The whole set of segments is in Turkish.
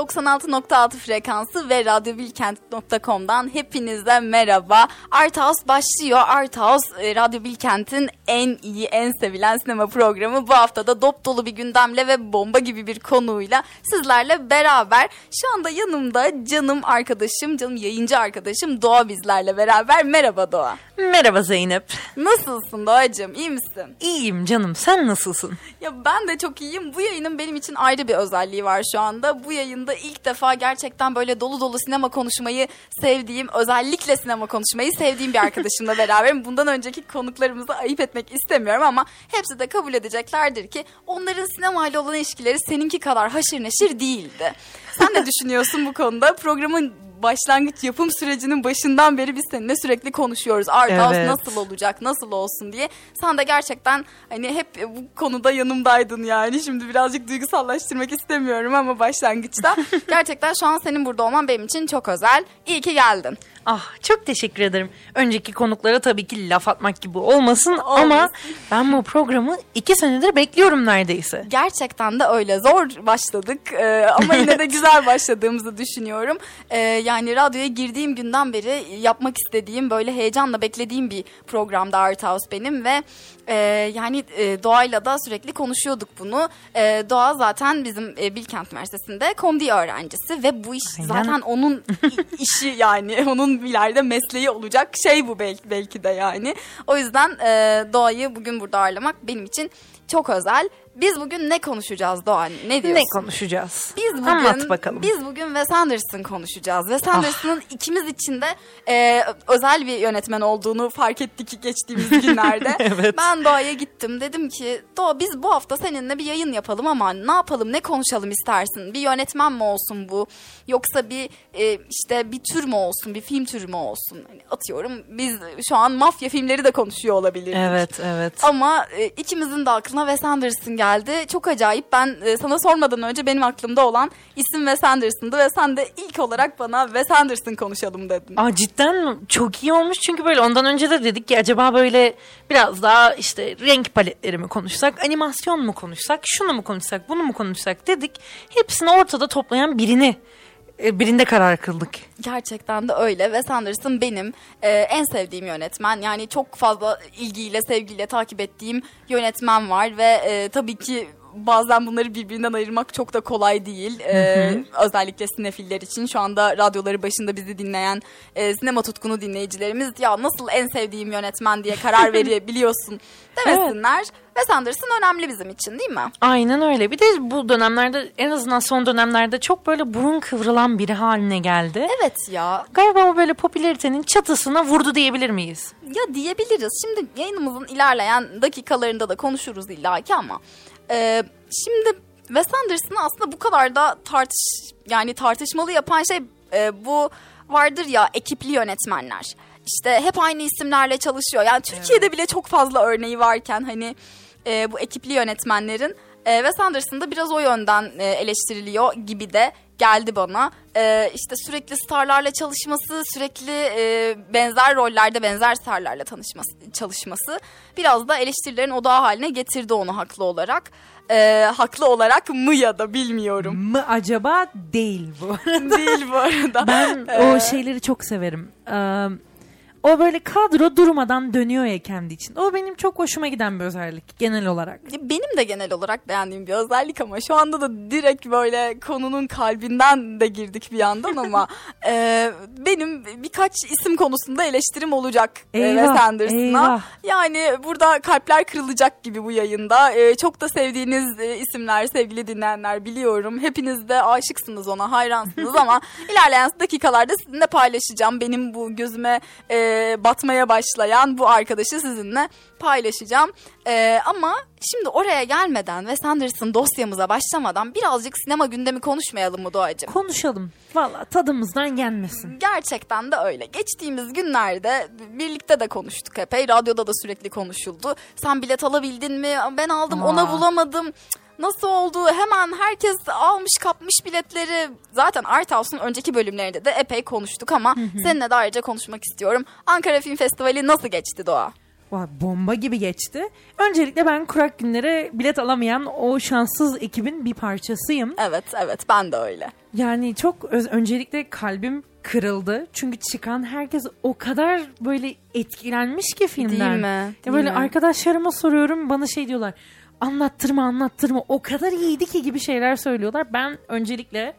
96.6 frekansı ve radyobilkent.com'dan hepinize merhaba. Art House başlıyor. Art House, e, Radyo Bilkent'in en iyi, en sevilen sinema programı. Bu hafta da dop dolu bir gündemle ve bomba gibi bir konuyla sizlerle beraber. Şu anda yanımda canım arkadaşım, canım yayıncı arkadaşım Doğa bizlerle beraber. Merhaba Doğa. Merhaba Zeynep. Nasılsın Doğacığım, iyi misin? İyiyim canım, sen nasılsın? Ya ben de çok iyiyim. Bu yayının benim için ayrı bir özelliği var şu anda. Bu yayında ilk defa gerçekten böyle dolu dolu sinema konuşmayı sevdiğim, özellikle sinema konuşmayı sevdiğim bir arkadaşımla beraberim. Bundan önceki konuklarımızı ayıp etmek istemiyorum ama hepsi de kabul edeceklerdir ki onların sinemayla olan ilişkileri seninki kadar haşır neşir değildi. Sen ne düşünüyorsun bu konuda? Programın başlangıç yapım sürecinin başından beri biz seninle sürekli konuşuyoruz. Art House Evet. nasıl olacak, nasıl olsun diye. Sen de gerçekten hani hep bu konuda yanımdaydın yani. Şimdi birazcık duygusallaştırmak istemiyorum ama başlangıçta. gerçekten şu an senin burada olman benim için çok özel. İyi ki geldin. Ah çok teşekkür ederim. Önceki konuklara tabii ki laf atmak gibi olmasın ama ben bu programı iki senedir bekliyorum neredeyse. Gerçekten de öyle zor başladık Ee, ama yine de güzel başladığımızı düşünüyorum. Ee, yani radyoya girdiğim günden beri yapmak istediğim böyle heyecanla beklediğim bir programda Art House benim ve e, yani e, Doğa'yla da sürekli konuşuyorduk bunu. E, Doğa zaten bizim e, Bilkent Üniversitesi'nde komdi öğrencisi ve bu iş Aynen. zaten onun işi yani onun ileride mesleği olacak şey bu belki, belki de yani. O yüzden e, Doğa'yı bugün burada ağırlamak benim için çok özel. Biz bugün ne konuşacağız Doğa? Ne diyorsun? Ne konuşacağız? Biz bugün, Anlat bakalım. Biz bugün Wes Anderson konuşacağız. Wes Anderson'ın ikimiz için de e, özel bir yönetmen olduğunu fark ettik geçtiğimiz günlerde. Evet. Ben Doğa'ya gittim. Dedim ki Doğa biz bu hafta seninle bir yayın yapalım ama ne yapalım ne konuşalım istersin? Bir yönetmen mi olsun bu? Yoksa bir e, işte bir tür mü olsun? Bir film türü mü olsun? Hani atıyorum biz şu an mafya filmleri de konuşuyor olabiliriz. Evet evet. Ama e, ikimizin de aklına Wes Anderson geldi. Çok acayip. Ben e, sana sormadan önce benim aklımda olan isim Wes Anderson'dı ve sen de ilk olarak bana Wes Anderson konuşalım dedin. Aa, cidden çok iyi olmuş çünkü böyle ondan önce de dedik ki acaba böyle biraz daha işte renk paletleri mi konuşsak, animasyon mu konuşsak, şunu mu konuşsak, bunu mu konuşsak dedik. Hepsini ortada toplayan birini birinde karar kıldık. Gerçekten de öyle. Wes Anderson benim e, en sevdiğim yönetmen. Yani çok fazla ilgiyle, sevgiyle takip ettiğim yönetmen var ve e, tabii ki bazen bunları birbirinden ayırmak çok da kolay değil. E, özellikle sinefiller için şu anda radyoları başında bizi dinleyen e, sinema tutkunu dinleyicilerimiz ya nasıl en sevdiğim yönetmen diye karar verebiliyorsun demesinler. Wes Anderson önemli bizim için değil mi? Aynen öyle. Bir de bu dönemlerde en azından son dönemlerde çok böyle burun kıvrılan biri haline geldi. Evet ya Galiba o böyle popülaritenin çatısına vurdu diyebilir miyiz? Ya diyebiliriz. Şimdi yayınımızın ilerleyen dakikalarında da konuşuruz illaki ama e, şimdi Wes Anderson'ı aslında bu kadar da tartış yani tartışmalı yapan şey e, bu vardır ya ekipli yönetmenler. İşte hep aynı isimlerle çalışıyor. Yani Türkiye'de bile çok fazla örneği varken hani e, bu ekipli yönetmenlerin e, Wes Anderson da biraz o yönden e, eleştiriliyor gibi de geldi bana. E, işte sürekli starlarla çalışması, sürekli e, benzer rollerde benzer starlarla tanışması, çalışması biraz da eleştirilerin odağı haline getirdi onu haklı olarak. E, haklı olarak mı ya da bilmiyorum. mı acaba değil bu. Değil bu arada. ben o şeyleri çok severim. Ee, o böyle kadro durmadan dönüyor ya kendi için. O benim çok hoşuma giden bir özellik genel olarak. Benim de genel olarak beğendiğim bir özellik ama şu anda da direkt böyle konunun kalbinden de girdik bir yandan ama e, benim birkaç isim konusunda eleştirim olacak e, Eyvah, Wes Anderson'a. Yani burada kalpler kırılacak gibi bu yayında. E, çok da sevdiğiniz e, isimler sevgili dinleyenler biliyorum. Hepiniz de aşıksınız ona hayransınız ama ilerleyen dakikalarda sizinle paylaşacağım. Benim bu gözüme e, batmaya başlayan bu arkadaşı sizinle paylaşacağım. E, ama şimdi oraya gelmeden ve Sanderson dosyamıza başlamadan birazcık sinema gündemi konuşmayalım mı Doğacığım? Konuşalım. Valla tadımızdan gelmesin. Gerçekten de öyle. Geçtiğimiz günlerde birlikte de konuştuk epey. Radyoda da sürekli konuşuldu. Sen bilet alabildin mi? Ben aldım ona Aa. bulamadım. Cık, Nasıl oldu? Hemen herkes almış kapmış biletleri. Zaten Art House'un önceki bölümlerinde de epey konuştuk ama seninle de ayrıca konuşmak istiyorum. Ankara Film Festivali nasıl geçti Doğa? Vay, bomba gibi geçti. Öncelikle ben kurak günlere bilet alamayan o şanssız ekibin bir parçasıyım. Evet evet ben de öyle. Yani çok öz- öncelikle kalbim kırıldı. Çünkü çıkan herkes o kadar böyle etkilenmiş ki filmden. Değil mi? Ya Değil böyle mi? arkadaşlarıma soruyorum bana şey diyorlar. Anlattırma anlattırma o kadar iyiydi ki gibi şeyler söylüyorlar. Ben öncelikle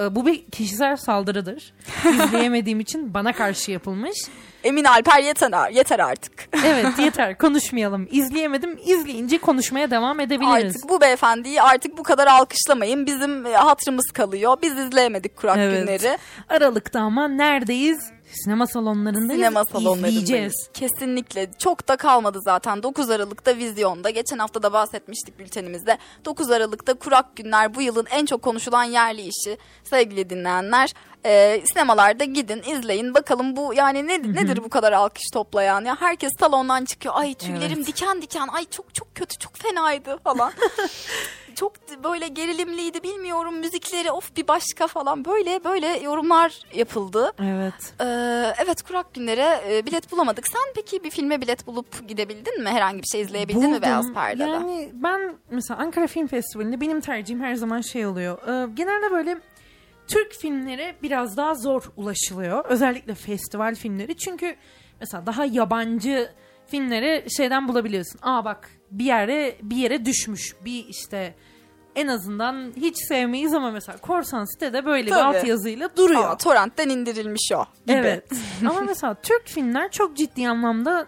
e, bu bir kişisel saldırıdır. İzleyemediğim için bana karşı yapılmış. Emin Alper yeter, yeter artık. Evet yeter konuşmayalım. İzleyemedim. İzleyince konuşmaya devam edebiliriz. Artık bu beyefendiyi artık bu kadar alkışlamayın. Bizim e, hatırımız kalıyor. Biz izleyemedik kurak Evet. günleri. Aralıkta ama neredeyiz? Sinema salonlarındayız. Sinema. İzleyeceğiz. Kesinlikle. Çok da kalmadı zaten. 9 Aralık'ta vizyonda. Geçen hafta da bahsetmiştik bültenimizde. 9 Aralık'ta Kurak Günler bu yılın en çok konuşulan yerli işi. Sevgili dinleyenler e, sinemalarda gidin izleyin. Bakalım bu yani ne, nedir bu kadar alkış toplayan? Ya herkes salondan çıkıyor. Ay tüylerim Evet. diken diken. Ay çok çok kötü çok fenaydı falan. çok böyle gerilimliydi bilmiyorum müzikleri of bir başka falan böyle böyle yorumlar yapıldı. Evet. Ee, evet kurak günlere e, bilet bulamadık. Sen peki bir filme bilet bulup gidebildin mi? Herhangi bir şey izleyebildin mi Buldum. Beyaz Perde'de? Yani ben mesela Ankara Film Festivali'nde benim tercihim her zaman şey oluyor. Ee, genelde böyle Türk filmlere biraz daha zor ulaşılıyor. Özellikle festival filmleri. Çünkü mesela daha yabancı filmleri şeyden bulabiliyorsun. Aa bak bir yere bir yere düşmüş. Bir işte en azından hiç sevmeyiz ama mesela Korsan sitede böyle Tabii. bir altyazıyla duruyor. Aa, torrentten indirilmiş o gibi. Evet. Ama mesela Türk filmler çok ciddi anlamda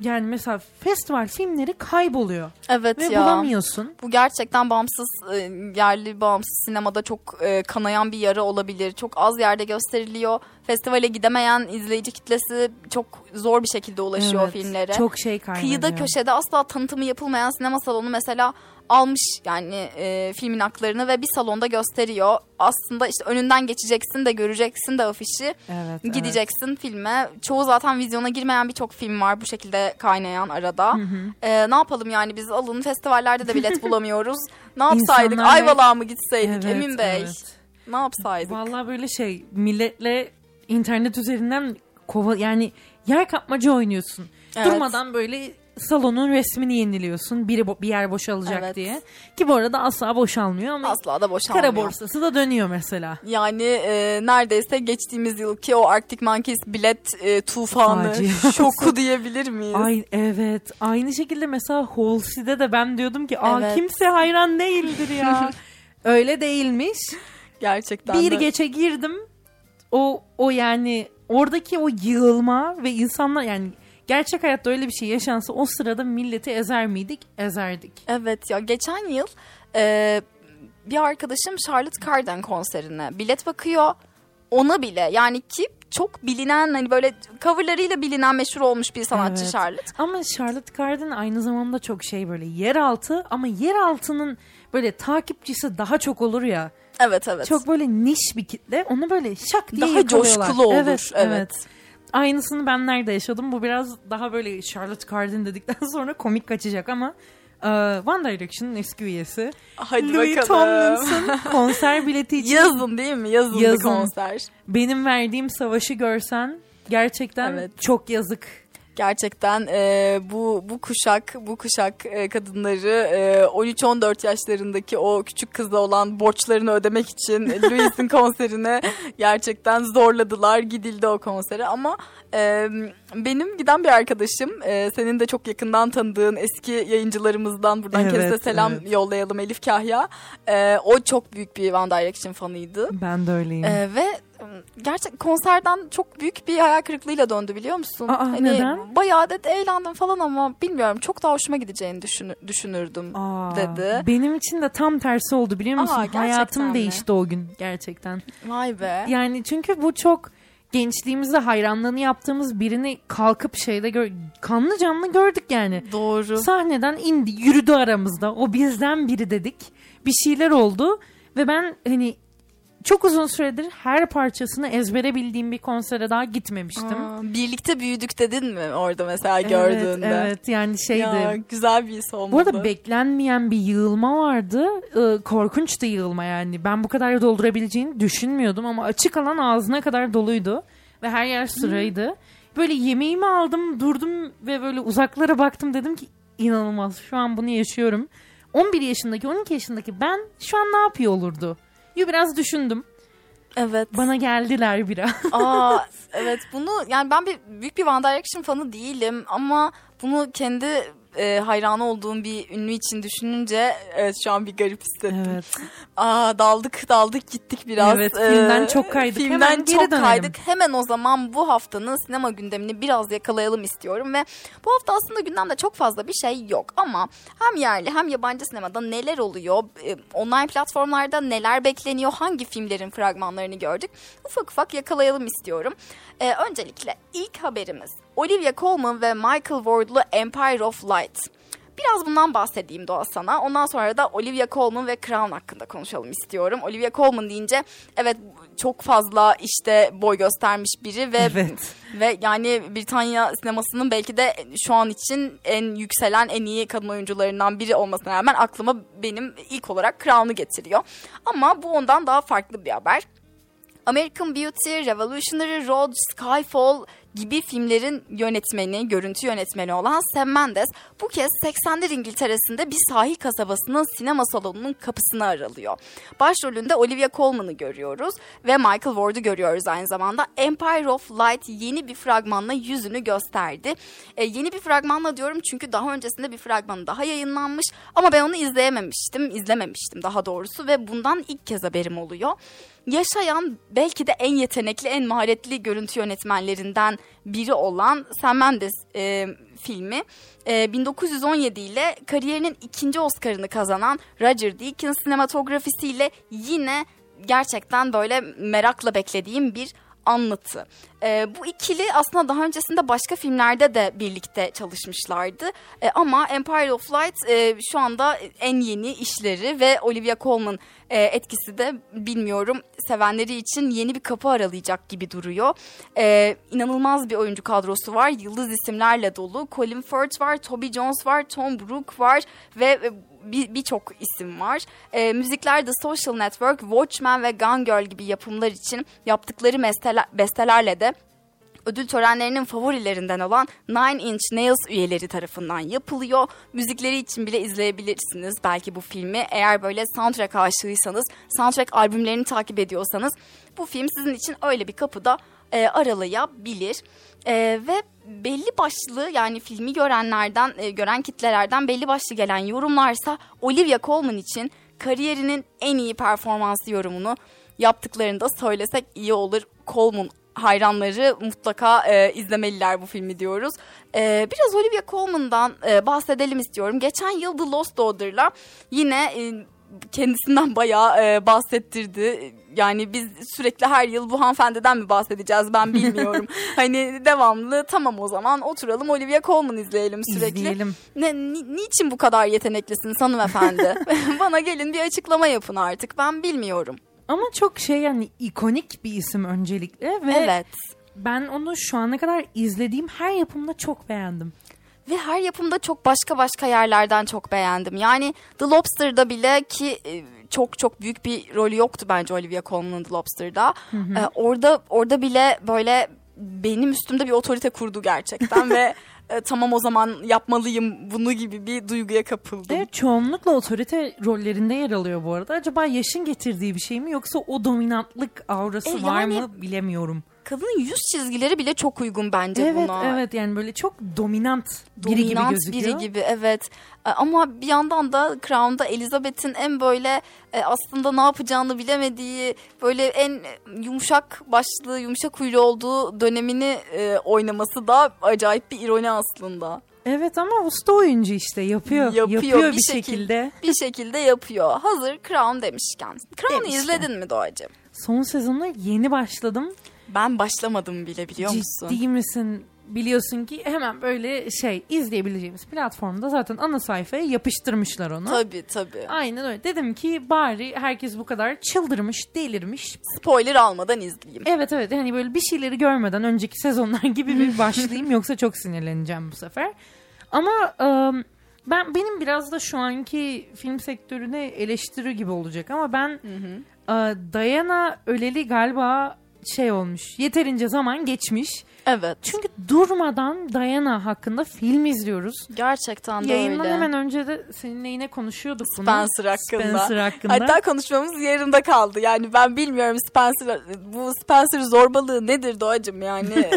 yani mesela festival filmleri kayboluyor Evet ve ya. bulamıyorsun. Bu gerçekten bağımsız e, yerli bağımsız sinemada çok e, kanayan bir yara olabilir. Çok az yerde gösteriliyor. Festivale gidemeyen izleyici kitlesi çok zor bir şekilde ulaşıyor Evet, filmlere. Çok şey kaybediyor. Kıyıda köşede asla tanıtımı yapılmayan sinema salonu mesela almış yani e, filmin haklarını ve bir salonda gösteriyor. Aslında işte önünden geçeceksin de göreceksin de afişi. Evet, Gideceksin filme. Çoğu zaten vizyona girmeyen birçok film var bu şekilde kaynayan arada. E, ne yapalım yani biz alın festivallerde de bilet bulamıyoruz. Ne yapsaydık? İnsanlar- Ayvalık'a mı gitseydik Evet, Emin Bey? evet. Ne yapsaydık? Vallahi böyle şey milletle internet üzerinden kova yani yer kapmaca oynuyorsun. Evet. Durmadan böyle salonun resmini yeniliyorsun. Biri bo- bir yer boşalacak Evet. diye. Ki bu arada asla boşalmıyor ama Asla da boşalmıyor. kara borsası da dönüyor mesela. Yani e, neredeyse geçtiğimiz yılki o Arctic Monkeys bilet e, tufanı, Faciası. şoku diyebilir miyiz? Ay evet. Aynı şekilde mesela Halsey'de de ben diyordum ki aa Evet. kimse hayran değildir ya. Öyle değilmiş. Gerçekten Bir de. geçe girdim. O o yani oradaki o yığılma ve insanlar yani gerçek hayatta öyle bir şey yaşansa o sırada milleti ezer miydik? Ezerdik. Evet ya geçen yıl e, bir arkadaşım Charlotte Carden konserine bilet bakıyor. Ona bile yani ki çok bilinen hani böyle coverlarıyla bilinen meşhur olmuş bir sanatçı Evet. Charlotte. Ama Charlotte Carden aynı zamanda çok şey böyle yeraltı ama yeraltının böyle takipçisi daha çok olur ya. Evet evet. Çok böyle niş bir kitle. Onu böyle şak diye daha coşkulu olur. Evet, Evet. evet. Aynısını ben nerede yaşadım? Bu biraz daha böyle Charlotte Carden dedikten sonra komik kaçacak ama e, One Direction'ın eski üyesi Hadi Louis bakalım. Tomlinson konser bileti için Yazın değil mi? Yazın, Yazın. konser. benim verdiğim savaşı görsen gerçekten Evet. çok yazık. Gerçekten e, bu bu kuşak bu kuşak e, kadınları e, 13-14 yaşlarındaki o küçük kızla olan borçlarını ödemek için Louis'in konserine gerçekten zorladılar. Gidildi o konsere ama e, benim giden bir arkadaşım e, senin de çok yakından tanıdığın eski yayıncılarımızdan buradan Evet, de selam evet. yollayalım Elif Kahya. E, o çok büyük bir One Direction fanıydı. Ben de öyleyim. Ee, ve gerçek konserden çok büyük bir hayal kırıklığıyla döndü biliyor musun? Aa, hani neden? Bayağı da eğlendim falan ama bilmiyorum çok daha hoşuma gideceğini düşünü- düşünürdüm Aa, dedi. Benim için de tam tersi oldu biliyor musun? Aa, Hayatım mi? değişti o gün gerçekten. Vay be. Yani çünkü bu çok gençliğimizde hayranlığını yaptığımız birini kalkıp şeyde gör kanlı canlı gördük yani. Doğru. Sahneden indi, yürüdü aramızda. O bizden biri dedik. Bir şeyler oldu ve ben hani çok uzun süredir her parçasını ezbere bildiğim bir konsere daha gitmemiştim. Aa, birlikte büyüdük dedin mi orada mesela gördüğünde? Evet, yani şeydi. Ya, güzel bir his olmalı. Bu arada beklenmeyen bir yığılma vardı. Ee, korkunç da yığılma yani. Ben bu kadar doldurabileceğini düşünmüyordum ama açık alan ağzına kadar doluydu. Ve her yer sıraydı. böyle yemeğimi aldım durdum ve böyle uzaklara baktım dedim ki inanılmaz şu an bunu yaşıyorum. 11 yaşındaki 12 yaşındaki ben şu an ne yapıyor olurdu? Yo, biraz düşündüm. Evet. Bana geldiler biraz. Aa evet bunu yani ben bir büyük bir One Direction fanı değilim ama bunu kendi e, hayranı olduğum bir ünlü için düşününce evet şu an bir garip hissettim. evet. Aa daldık daldık gittik biraz. Evet, filmden Ee, çok kaydık. Filmden Hemen geri çok dönelim. kaydık. Hemen o zaman bu haftanın sinema gündemini biraz yakalayalım istiyorum ve bu hafta aslında gündemde çok fazla bir şey yok ama hem yerli hem yabancı sinemada neler oluyor, e, online platformlarda neler bekleniyor, hangi filmlerin fragmanlarını gördük ufak ufak yakalayalım istiyorum. Ee, öncelikle ilk haberimiz Olivia Colman ve Michael Ward'lu Empire of Light. Biraz bundan bahsedeyim Doğa sana. Ondan sonra da Olivia Colman ve Crown hakkında konuşalım istiyorum. Olivia Colman deyince evet çok fazla işte boy göstermiş biri ve Evet. ve yani Britanya sinemasının belki de şu an için en yükselen en iyi kadın oyuncularından biri olmasına rağmen aklıma benim ilk olarak Crown'u getiriyor. Ama bu ondan daha farklı bir haber. American Beauty, Revolutionary Road, Skyfall gibi filmlerin yönetmeni, görüntü yönetmeni olan Sam Mendes bu kez 80'ler İngiltere'sinde bir sahil kasabasının sinema salonunun kapısını aralıyor. Başrolünde Olivia Colman'ı görüyoruz ve Michael Ward'u görüyoruz aynı zamanda. Empire of Light yeni bir fragmanla yüzünü gösterdi. E, yeni bir fragmanla diyorum çünkü daha öncesinde bir fragmanı daha yayınlanmış ama ben onu izleyememiştim, izlememiştim daha doğrusu ve bundan ilk kez haberim oluyor yaşayan belki de en yetenekli, en maharetli görüntü yönetmenlerinden biri olan Sam Mendes e, filmi. E, 1917 ile kariyerinin ikinci Oscar'ını kazanan Roger Deakins sinematografisiyle yine gerçekten böyle merakla beklediğim bir anlatı. E, bu ikili aslında daha öncesinde başka filmlerde de birlikte çalışmışlardı. E, ama Empire of Light e, şu anda en yeni işleri ve Olivia Colman e, etkisi de bilmiyorum sevenleri için yeni bir kapı aralayacak gibi duruyor. E, inanılmaz bir oyuncu kadrosu var. Yıldız isimlerle dolu. Colin Firth var, Toby Jones var, Tom Brook var ve e, bir- birçok isim var. E, müzikler The Social Network, Watchmen ve Gone Girl gibi yapımlar için yaptıkları besteler, bestelerle de ödül törenlerinin favorilerinden olan Nine Inch Nails üyeleri tarafından yapılıyor. Müzikleri için bile izleyebilirsiniz belki bu filmi. Eğer böyle soundtrack aşığıysanız, soundtrack albümlerini takip ediyorsanız bu film sizin için öyle bir kapıda e, aralayabilir. E, ve belli başlı yani filmi görenlerden, e, gören kitlelerden belli başlı gelen yorumlarsa Olivia Colman için kariyerinin en iyi performansı yorumunu yaptıklarını da söylesek iyi olur. Colman hayranları mutlaka e, izlemeliler bu filmi diyoruz. E, biraz Olivia Colman'dan e, bahsedelim istiyorum. Geçen yıl The Lost Daughter'la yine e, kendisinden bayağı e, bahsettirdi. Yani biz sürekli her yıl bu hanımefendiden mi bahsedeceğiz ben bilmiyorum. hani devamlı tamam o zaman oturalım Olivia Colman izleyelim sürekli. İzleyelim. Ne, ni- niçin bu kadar yeteneklisiniz hanımefendi? Bana gelin bir açıklama yapın artık ben bilmiyorum. Ama çok şey yani ikonik bir isim öncelikle ve Evet. ben onu şu ana kadar izlediğim her yapımda çok beğendim. Ve her yapımda çok başka başka yerlerden çok beğendim. Yani The Lobster'da bile ki e, çok çok büyük bir rolü yoktu bence Olivia Colman'ın The Lobster'da. E, orada orada bile böyle benim üstümde bir otorite kurdu gerçekten ve e, tamam o zaman yapmalıyım bunu gibi bir duyguya kapıldım. Evet çoğunlukla otorite rollerinde yer alıyor bu arada. Acaba yaşın getirdiği bir şey mi yoksa o dominantlık aurası E, var yani- mı bilemiyorum. Kadının yüz çizgileri bile çok uygun bence Evet buna. evet yani böyle çok dominant biri gibi dominant gözüküyor. biri gibi evet. E, Ama bir yandan da Crown'da Elizabeth'in en böyle e, aslında ne yapacağını bilemediği böyle en yumuşak başlı, yumuşak huylu olduğu dönemini e, oynaması da acayip bir ironi aslında. Evet ama usta oyuncu işte yapıyor. Yapıyor, Yapıyor, bir bir, şekil- şekilde. Bir şekilde yapıyor. Hazır Crown demişken. Crown'u izledin mi Doğacığım? Son sezonuna yeni başladım. Ben başlamadım bile biliyor musun? Ciddi misin? Biliyorsun ki hemen böyle şey izleyebileceğimiz platformda zaten ana sayfaya yapıştırmışlar onu. Tabii tabii. Aynen öyle. Dedim ki bari herkes bu kadar çıldırmış, delirmiş. Spoiler almadan izleyeyim. Evet evet hani böyle bir şeyleri görmeden önceki sezonlar gibi bir başlayayım yoksa çok sinirleneceğim bu sefer. Ama ıı, ben benim biraz da şu anki film sektörüne eleştiri gibi olacak ama ben ıı, Diana öleli galiba şey olmuş. Yeterince zaman geçmiş. Evet. Çünkü durmadan Diana hakkında film izliyoruz. Gerçekten de Yayından öyle. hemen önce de seninle yine konuşuyorduk bunu. Spencer hakkında. Spencer hakkında. Hatta konuşmamız yarımda kaldı. Yani ben bilmiyorum Spencer bu Spencer zorbalığı nedir Doğacım yani.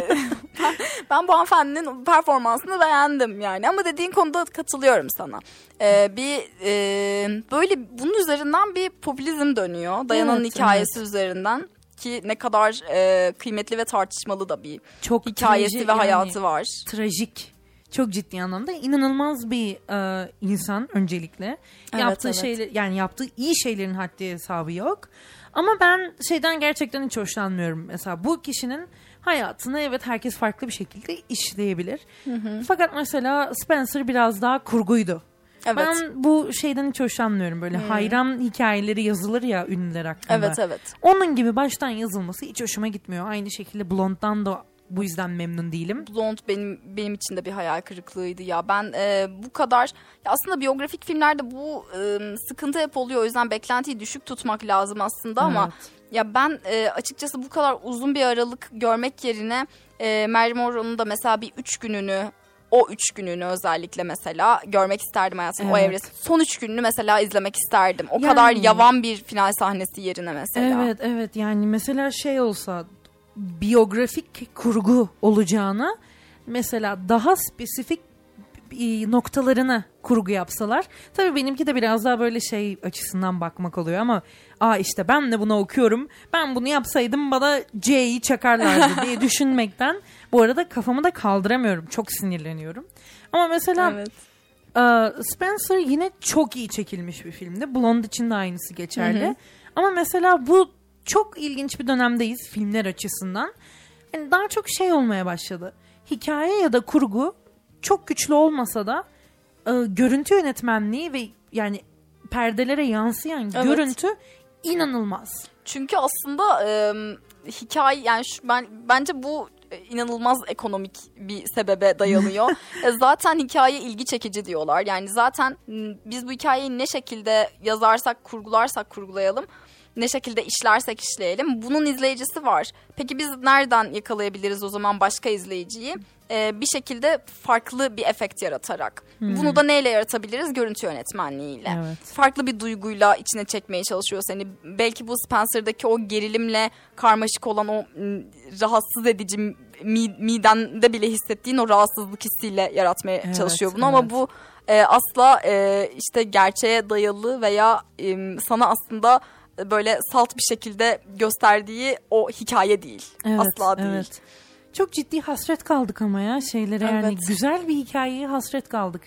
ben, ben bu hanımefendinin performansını beğendim yani ama dediğin konuda katılıyorum sana. Ee, bir e, böyle bunun üzerinden bir popülizm dönüyor. Dayana'nın Evet, hikayesi üzerinden ki ne kadar e, kıymetli ve tartışmalı da bir çok hikayesi traji- ve yani hayatı var. trajik. Çok ciddi anlamda inanılmaz bir e, insan öncelikle. Evet, yaptığı evet. şeyler yani yaptığı iyi şeylerin haddi hesabı yok. Ama ben şeyden gerçekten hiç hoşlanmıyorum. Mesela bu kişinin hayatını evet herkes farklı bir şekilde işleyebilir. Fakat mesela Spencer biraz daha kurguydu. Evet. Ben bu şeyden hiç hoşlanmıyorum. Böyle hayran hikayeleri yazılır ya ünlüler hakkında. Evet evet. Onun gibi baştan yazılması hiç hoşuma gitmiyor. Aynı şekilde Blonde'dan da bu yüzden memnun değilim. Blonde benim benim için de bir hayal kırıklığıydı ya. Ben e, bu kadar ya aslında biyografik filmlerde bu e, sıkıntı hep oluyor. O yüzden beklentiyi düşük tutmak lazım aslında ama Evet. ya ben e, açıkçası bu kadar uzun bir aralık görmek yerine e, Mary Monroe'nun da mesela bir üç gününü o üç gününü özellikle mesela görmek isterdim hayatımda o Evet. evresi. Son üç gününü mesela izlemek isterdim. O Yani- kadar yavan bir final sahnesi yerine mesela. Evet evet yani mesela şey olsa biyografik kurgu olacağına mesela daha spesifik noktalarını kurgu yapsalar. Tabii benimki de biraz daha böyle şey açısından bakmak oluyor ama aa işte ben de bunu okuyorum. Ben bunu yapsaydım bana C'yi çakarlardı diye düşünmekten bu arada kafamı da kaldıramıyorum. Çok sinirleniyorum. Ama mesela Evet. ee, Spencer yine çok iyi çekilmiş bir filmdi. Blonde için de aynısı geçerli. Hı hı. Ama mesela bu çok ilginç bir dönemdeyiz filmler açısından. Yani daha çok şey olmaya başladı. Hikaye ya da kurgu çok güçlü olmasa da e, görüntü yönetmenliği ve yani perdelere yansıyan Evet. görüntü inanılmaz. Çünkü aslında e, hikaye yani şu, ben bence bu e, inanılmaz ekonomik bir sebebe dayanıyor. E, zaten hikaye ilgi çekici diyorlar. Yani zaten biz bu hikayeyi ne şekilde yazarsak, kurgularsak kurgulayalım, ne şekilde işlersek işleyelim. Bunun izleyicisi var. Peki biz nereden yakalayabiliriz o zaman başka izleyiciyi? E, bir şekilde farklı bir efekt yaratarak. Bunu da neyle yaratabiliriz? Görüntü yönetmenliğiyle Evet. farklı bir duyguyla içine çekmeye çalışıyor seni. Belki bu Spencer'daki o gerilimle karmaşık olan o rahatsız edici mi, midende bile hissettiğin o rahatsızlık hissiyle yaratmaya Evet, çalışıyor bunu ama evet. bu e, asla e, işte gerçeğe dayalı veya e, sana aslında böyle salt bir şekilde gösterdiği o hikaye değil. Evet, asla değil. evet. Çok ciddi hasret kaldık ama ya şeylere yani Evet. güzel bir hikayeye hasret kaldık.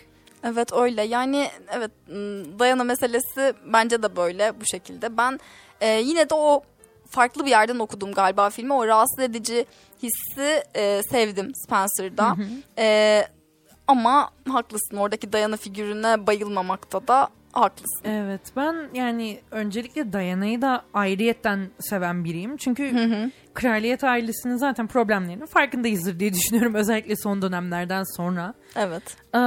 Evet öyle yani evet Dayana meselesi bence de böyle bu şekilde. Ben e, yine de o farklı bir yerden okudum galiba filmi. O rahatsız edici hissi e, sevdim Spencer'da. E, ama haklısın oradaki Dayana figürüne bayılmamakta da haklısın. Evet ben yani öncelikle Diana'yı da ayrıyetten seven biriyim. Çünkü kraliyet ailesinin zaten problemlerinin farkındayızdır diye düşünüyorum. Özellikle son dönemlerden sonra. Evet. Ee,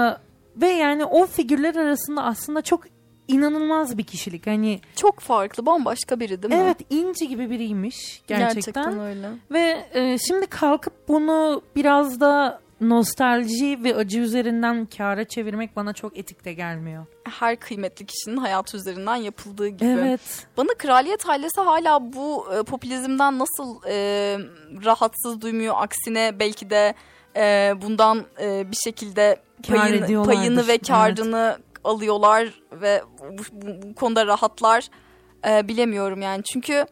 ve yani o figürler arasında aslında çok inanılmaz bir kişilik. Hani Çok farklı bambaşka biri değil mi? evet inci gibi biriymiş gerçekten. öyle. Ve e, şimdi kalkıp bunu biraz da nostalji ve acı üzerinden kâra çevirmek bana çok etik de gelmiyor. Her kıymetli kişinin hayatı üzerinden yapıldığı gibi. Evet. Bana kraliyet ailesi hala bu e, popülizmden nasıl e, rahatsız duymuyor. Aksine belki de e, bundan e, bir şekilde Kâr payın, ediyorlardır. payını ve Evet. karını alıyorlar ve bu, bu- bu konuda rahatlar. E, bilemiyorum yani. Çünkü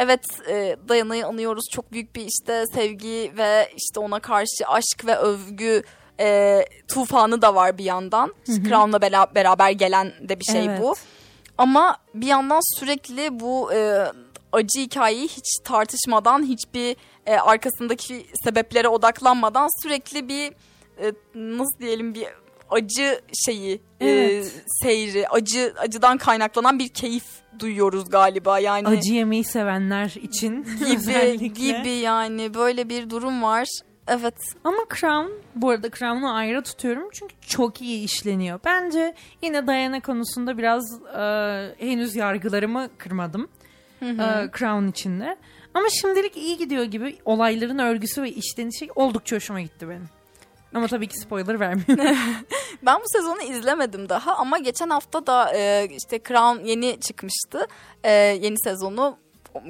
evet e, Dayana'yı anıyoruz. Çok büyük bir işte sevgi ve işte ona karşı aşk ve övgü e, tufanı da var bir yandan. Crown'la bela- beraber gelen de bir şey Evet. bu. Ama bir yandan sürekli bu e, acı hikayeyi hiç tartışmadan, hiçbir e, arkasındaki sebeplere odaklanmadan sürekli bir e, nasıl diyelim bir acı şeyi, e, Evet. seyri, acı acıdan kaynaklanan bir keyif duyuyoruz galiba yani. Acı yemeyi sevenler için gibi özellikle. gibi yani böyle bir durum var. Evet. Ama Crown, bu arada Crown'u ayrı tutuyorum çünkü çok iyi işleniyor. Bence yine Diana konusunda biraz e, henüz yargılarımı kırmadım. E, Crown içinde. Ama şimdilik iyi gidiyor gibi olayların örgüsü ve işlenişi oldukça hoşuma gitti benim. Ama tabii ki spoiler vermiyorum. Ben bu sezonu izlemedim daha ama geçen hafta da e, işte Crown yeni çıkmıştı. E, yeni sezonu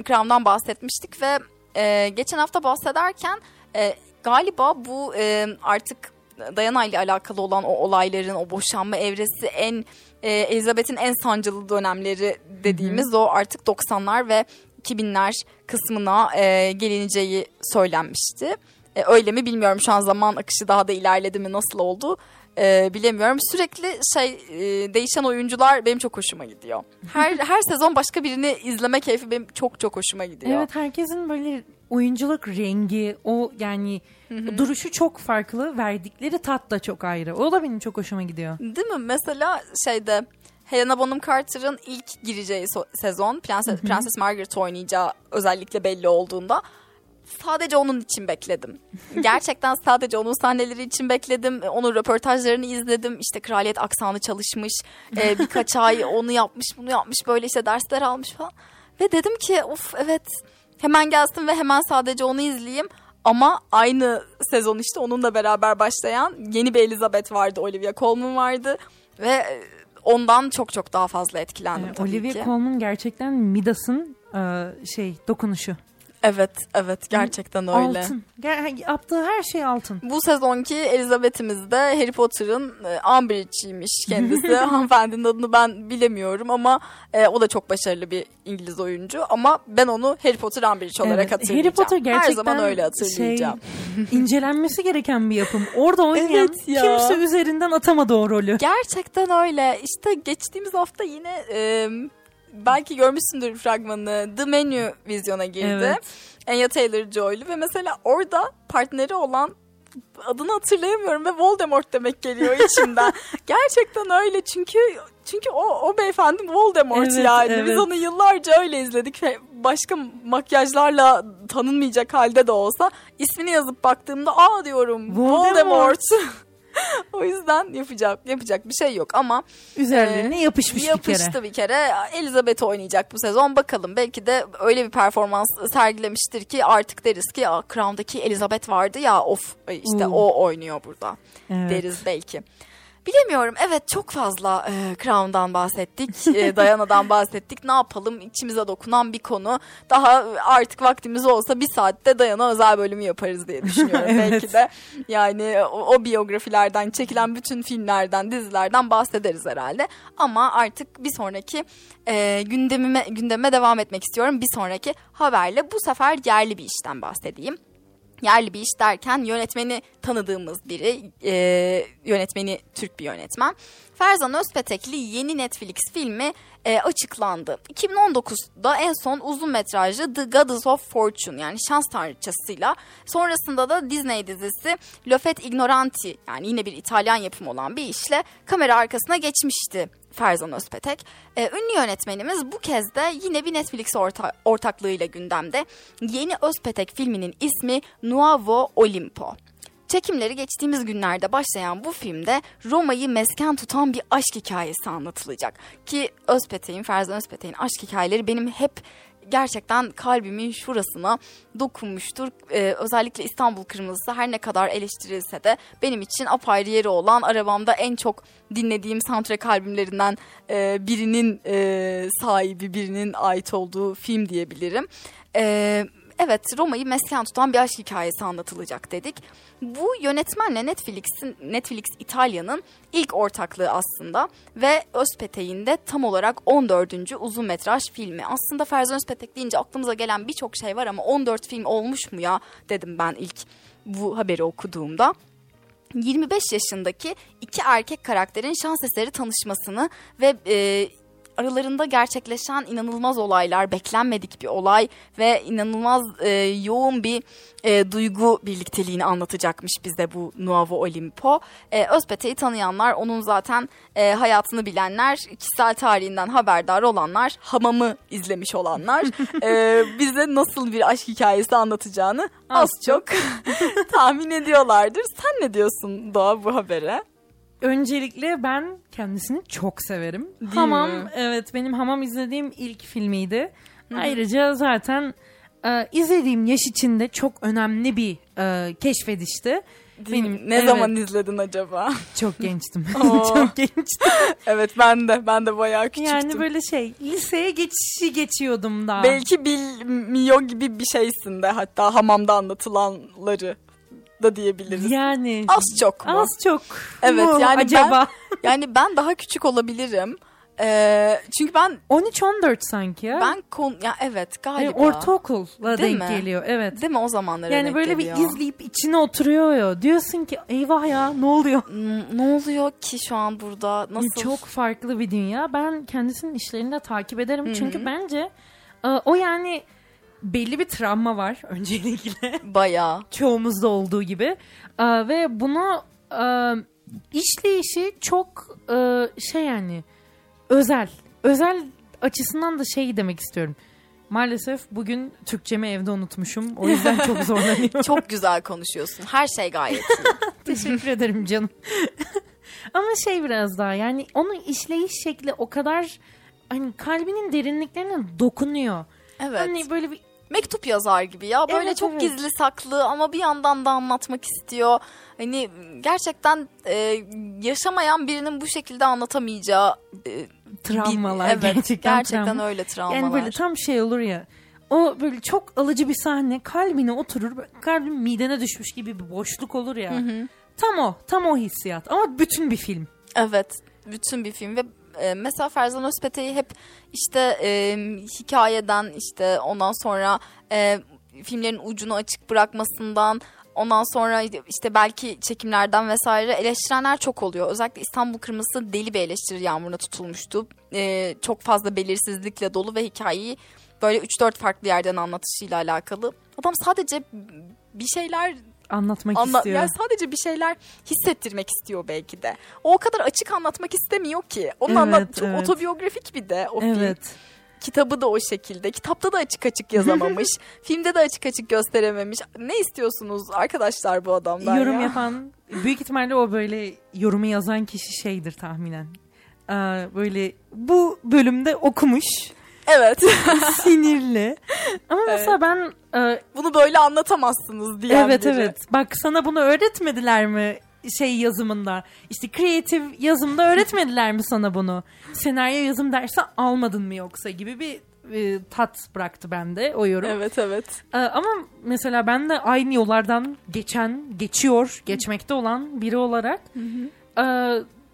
Crown'dan bahsetmiştik ve e, geçen hafta bahsederken e, galiba bu e, artık Diana ile alakalı olan o olayların, o boşanma evresi en e, Elizabeth'in en sancılı dönemleri dediğimiz o artık 90'lar ve 2000'ler kısmına e, gelineceği söylenmişti. E, öyle mi bilmiyorum şu an zaman akışı daha da ilerledi mi nasıl oldu e, bilemiyorum. Sürekli şey e, değişen oyuncular benim çok hoşuma gidiyor. Her her sezon başka birini izleme keyfi benim çok çok hoşuma gidiyor. evet herkesin böyle oyunculuk rengi, o yani duruşu çok farklı, verdikleri tat da çok ayrı. O da benim çok hoşuma gidiyor. Değil mi? Mesela şeyde Helena Bonham Carter'ın ilk gireceği so- sezon Prenses, Prenses Margaret oynayacağı özellikle belli olduğunda sadece onun için bekledim. Gerçekten sadece onun sahneleri için bekledim. Onun röportajlarını izledim. İşte kraliyet aksanı çalışmış. Ee, birkaç ay onu yapmış, bunu yapmış. Böyle işte dersler almış falan. Ve dedim ki of evet hemen gelsin ve hemen sadece onu izleyeyim. Ama aynı sezon işte onunla beraber başlayan yeni bir Elizabeth vardı. Olivia Colman vardı. Ve e, ondan çok çok daha fazla etkilendim Ee, tabii Olivia ki. Colman gerçekten Midas'ın e, şey dokunuşu. Evet, evet gerçekten öyle. Altın. Yaptığı her şey altın. Bu sezonki Elizabeth'imiz de Harry Potter'ın e, Umbridge'iymiş kendisi. Hanımefendinin adını ben bilemiyorum ama e, o da çok başarılı bir İngiliz oyuncu. Ama ben onu Harry Potter Umbridge olarak Evet, hatırlayacağım. Harry Potter gerçekten Her zaman öyle hatırlayacağım. Şey, incelenmesi gereken bir yapım. Orada oynayan Evet ya. kimse üzerinden atamadı o rolü. Gerçekten öyle. İşte geçtiğimiz hafta yine e, belki görmüşsündür fragmanı. The Menu vizyona girdi. Evet. Anya Taylor-Joy'lu ve mesela orada partneri olan adını hatırlayamıyorum ve Voldemort demek geliyor içimden. Gerçekten öyle çünkü çünkü o o beyefendi Voldemort Evet, yani. evet. Biz onu yıllarca öyle izledik ve başka makyajlarla tanınmayacak halde de olsa ismini yazıp baktığımda aa diyorum Voldemort. Voldemort. o yüzden yapacak yapacak bir şey yok ama Üzerlerine e, yapışmış bir yapıştı kere. bir kere. Elizabeth oynayacak bu sezon. Bakalım belki de öyle bir performans sergilemiştir ki artık deriz ki "Aa, Crown'daki Elizabeth vardı ya of işte Hmm. o oynuyor burada Evet. deriz belki. Bilemiyorum. Evet çok fazla e, Crown'dan bahsettik. E, Diana'dan bahsettik. Ne yapalım? İçimize dokunan bir konu. Daha artık vaktimiz olsa bir saatte Diana özel bölümü yaparız diye düşünüyorum. Evet. Belki de yani o, o biyografilerden çekilen bütün filmlerden, dizilerden bahsederiz herhalde. Ama artık bir sonraki e, gündemime, gündeme devam etmek istiyorum. Bir sonraki haberle bu sefer yerli bir işten bahsedeyim yerli bir iş derken yönetmeni tanıdığımız biri, e, yönetmeni Türk bir yönetmen. Ferzan Özpetekli yeni Netflix filmi e, açıklandı. 2019'da en son uzun metrajlı The Goddess of Fortune yani şans tanrıçasıyla sonrasında da Disney dizisi Le Fat Ignoranti yani yine bir İtalyan yapımı olan bir işle kamera arkasına geçmişti. Ferzan Özpetek. Ee, ünlü yönetmenimiz bu kez de yine bir Netflix orta- ortaklığıyla gündemde. Yeni Özpetek filminin ismi Nuovo Olimpo. Çekimleri geçtiğimiz günlerde başlayan bu filmde Roma'yı mesken tutan bir aşk hikayesi anlatılacak. Ki Özpetek'in, Ferzan Özpetek'in aşk hikayeleri benim hep gerçekten kalbimin şurasına dokunmuştur. Ee, özellikle İstanbul Kırmızısı her ne kadar eleştirilse de benim için apayrı yeri olan arabamda en çok dinlediğim soundtrack albümlerinden e, birinin e, sahibi, birinin ait olduğu film diyebilirim. Ee, Evet Roma'yı mesken tutan bir aşk hikayesi anlatılacak dedik. Bu yönetmenle Netflix'in Netflix İtalya'nın ilk ortaklığı aslında ve Özpetek'in de tam olarak 14. uzun metraj filmi. Aslında Ferzan Özpetek deyince aklımıza gelen birçok şey var ama 14 film olmuş mu ya dedim ben ilk bu haberi okuduğumda. 25 yaşındaki iki erkek karakterin şans eseri tanışmasını ve e, aralarında gerçekleşen inanılmaz olaylar, beklenmedik bir olay ve inanılmaz e, yoğun bir e, duygu birlikteliğini anlatacakmış bize bu Nuovo Olimpo. E, Özpetek'i tanıyanlar, onun zaten e, hayatını bilenler, kişisel tarihinden haberdar olanlar, Hamam'ı izlemiş olanlar e, bize nasıl bir aşk hikayesi anlatacağını az, Az çok tahmin ediyorlardır. Sen ne diyorsun Doğa bu habere? Öncelikle ben kendisini çok severim. Değil hamam mi? evet benim Hamam izlediğim ilk filmiydi. Ayrıca zaten e, izlediğim yaş içinde çok önemli bir e, keşfedişti. Benim, ne evet, zaman izledin acaba? Çok gençtim. Çok gençtim. evet ben de ben de bayağı küçüktüm. Yani böyle şey liseye geçişi geçiyordum daha. Belki bilmiyor gibi bir şeysin de hatta hamamda anlatılanları da diyebiliriz. Yani Az çok mu? az çok. Evet, mu yani acaba Yani ben daha küçük olabilirim. Ee, çünkü ben 13-14 sanki ya. ben kon ya evet Yani galiba. ortaokulla Değil denk mi? geliyor evet. Değil mi o zamanlara Yani denk böyle geliyor. bir izleyip içine oturuyor ya. Diyorsun ki eyvah ya ne oluyor? N- Ne oluyor ki şu an burada? Nasıl? Çok farklı bir dünya. Ben kendisinin işlerini de takip ederim. Hı hı. Çünkü bence e, o yani belli bir travma var öncelikle. bayağı. Çoğumuzda olduğu gibi. E, ve bunu e, işleyişi çok e, şey yani özel. Özel açısından da şey demek istiyorum. Maalesef bugün Türkçemi evde unutmuşum. O yüzden çok zorlanıyorum. Çok güzel konuşuyorsun. Her şey gayet iyi. Teşekkür ederim canım. Ama şey biraz daha yani onun işleyiş şekli o kadar hani kalbinin derinliklerine dokunuyor. Evet. Hani böyle bir Mektup yazar gibi ya. Böyle Evet, çok evet. gizli saklı ama bir yandan da anlatmak istiyor. Hani gerçekten e, yaşamayan birinin bu şekilde anlatamayacağı e, travmalar bir- evet, gerçekten, gerçekten travma. öyle travmalar. Yani böyle tam şey olur ya. O böyle çok alıcı bir sahne kalbine oturur. Kalbin midene düşmüş gibi bir boşluk olur ya. Tam o. Tam o hissiyat. Ama bütün bir film. Evet. Bütün bir film ve e, mesela Ferzan Özpetek'i hep işte e, hikayeden işte ondan sonra e, filmlerin ucunu açık bırakmasından ondan sonra işte belki çekimlerden vesaire eleştirenler çok oluyor. Özellikle İstanbul Kırmızısı deli bir eleştiri yağmuruna tutulmuştu. E, çok fazla belirsizlikle dolu ve hikayeyi böyle 3-4 farklı yerden anlatışıyla alakalı. Adam sadece bir şeyler Anlatmak Anla- istiyor. yani sadece bir şeyler hissettirmek istiyor belki de. O o kadar açık anlatmak istemiyor ki. Onun Evet, anlat evet. otobiyografik bir de o film. evet. Kitabı da o şekilde. Kitapta da açık açık yazamamış. filmde de açık açık gösterememiş. Ne istiyorsunuz arkadaşlar bu adamdan Yorum ya? yapan büyük ihtimalle o böyle yorumu yazan kişi şeydir tahminen. Ee, böyle bu bölümde okumuş Evet. sinirli. Ama mesela ben e, Bunu böyle anlatamazsınız diyen evet biri. evet bak sana bunu öğretmediler mi şey yazımında işte kreatif yazımda öğretmediler mi sana bunu senaryo yazım dersi almadın mı yoksa gibi bir e, tat bıraktı bende o yorum. Evet evet. Ee, ama mesela ben de aynı yollardan geçen, geçiyor, geçmekte olan biri olarak e,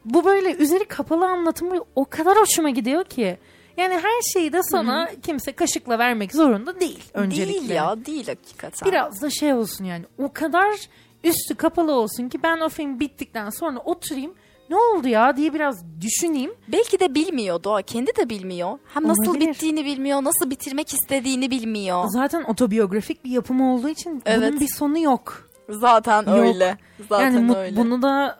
bu böyle üzeri kapalı anlatımı o kadar hoşuma gidiyor ki. Yani her şeyi de sana kimse kaşıkla vermek zorunda değil öncelikle. Değil ya değil hakikaten. Biraz da şey olsun yani o kadar üstü kapalı olsun ki ben o film bittikten sonra oturayım ne oldu ya diye biraz düşüneyim. Belki de bilmiyor Doğa. Kendi de bilmiyor. Hem nasıl Olabilir. bittiğini bilmiyor. Nasıl bitirmek istediğini bilmiyor. Zaten otobiyografik bir yapım olduğu için Evet. bunun bir sonu yok. Zaten Yok. öyle. Zaten yani mut- öyle. bunu da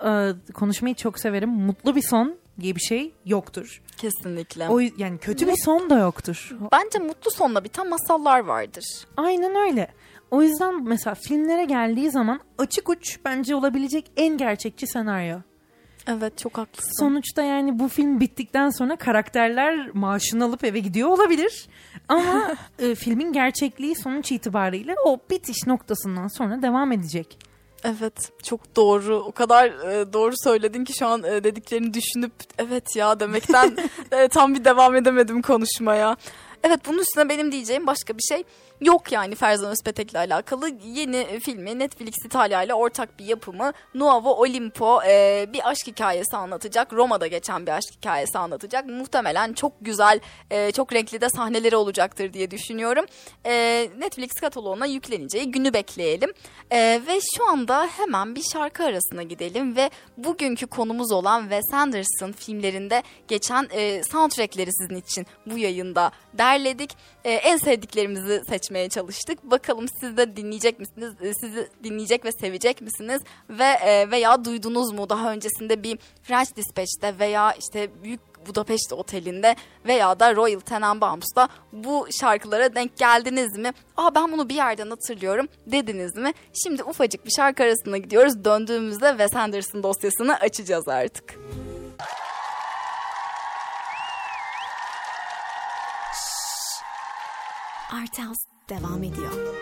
e, konuşmayı çok severim. Mutlu bir son diye bir şey yoktur. Kesinlikle. O yani kötü bir son da yoktur. Bence mutlu sonla biten masallar vardır. Aynen öyle. O yüzden mesela filmlere geldiği zaman açık uç bence olabilecek en gerçekçi senaryo. Evet çok haklısın. Sonuçta yani bu film bittikten sonra karakterler maaşını alıp eve gidiyor olabilir. Ama e, filmin gerçekliği sonuç itibariyle o bitiş noktasından sonra devam edecek. Evet çok doğru. O kadar e, doğru söyledin ki şu an e, dediklerini düşünüp evet ya demekten e, tam bir devam edemedim konuşmaya. Evet bunun üstüne benim diyeceğim başka bir şey yok yani Ferzan Özpetek'le alakalı. Yeni filmi Netflix İtalya ile ortak bir yapımı Nuovo Olimpo e, bir aşk hikayesi anlatacak. Roma'da geçen bir aşk hikayesi anlatacak. Muhtemelen çok güzel, e, çok renkli de sahneleri olacaktır diye düşünüyorum. E, Netflix kataloğuna yükleneceği günü bekleyelim. E, ve şu anda hemen bir şarkı arasına gidelim ve bugünkü konumuz olan Wes Anderson filmlerinde geçen e, soundtrackleri sizin için bu yayında derledik. E, en sevdiklerimizi seçmeye çalıştık. Bakalım siz de dinleyecek misiniz? E, sizi dinleyecek ve sevecek misiniz? Ve e, veya duydunuz mu daha öncesinde bir French Dispatch'te veya işte Büyük Budapeşte Oteli'nde veya da Royal Tenenbaums'ta bu şarkılara denk geldiniz mi? Aa ben bunu bir yerden hatırlıyorum dediniz mi? Şimdi ufacık bir şarkı arasına gidiyoruz. Döndüğümüzde Wes Anderson dosyasını açacağız artık. Art House devam ediyor.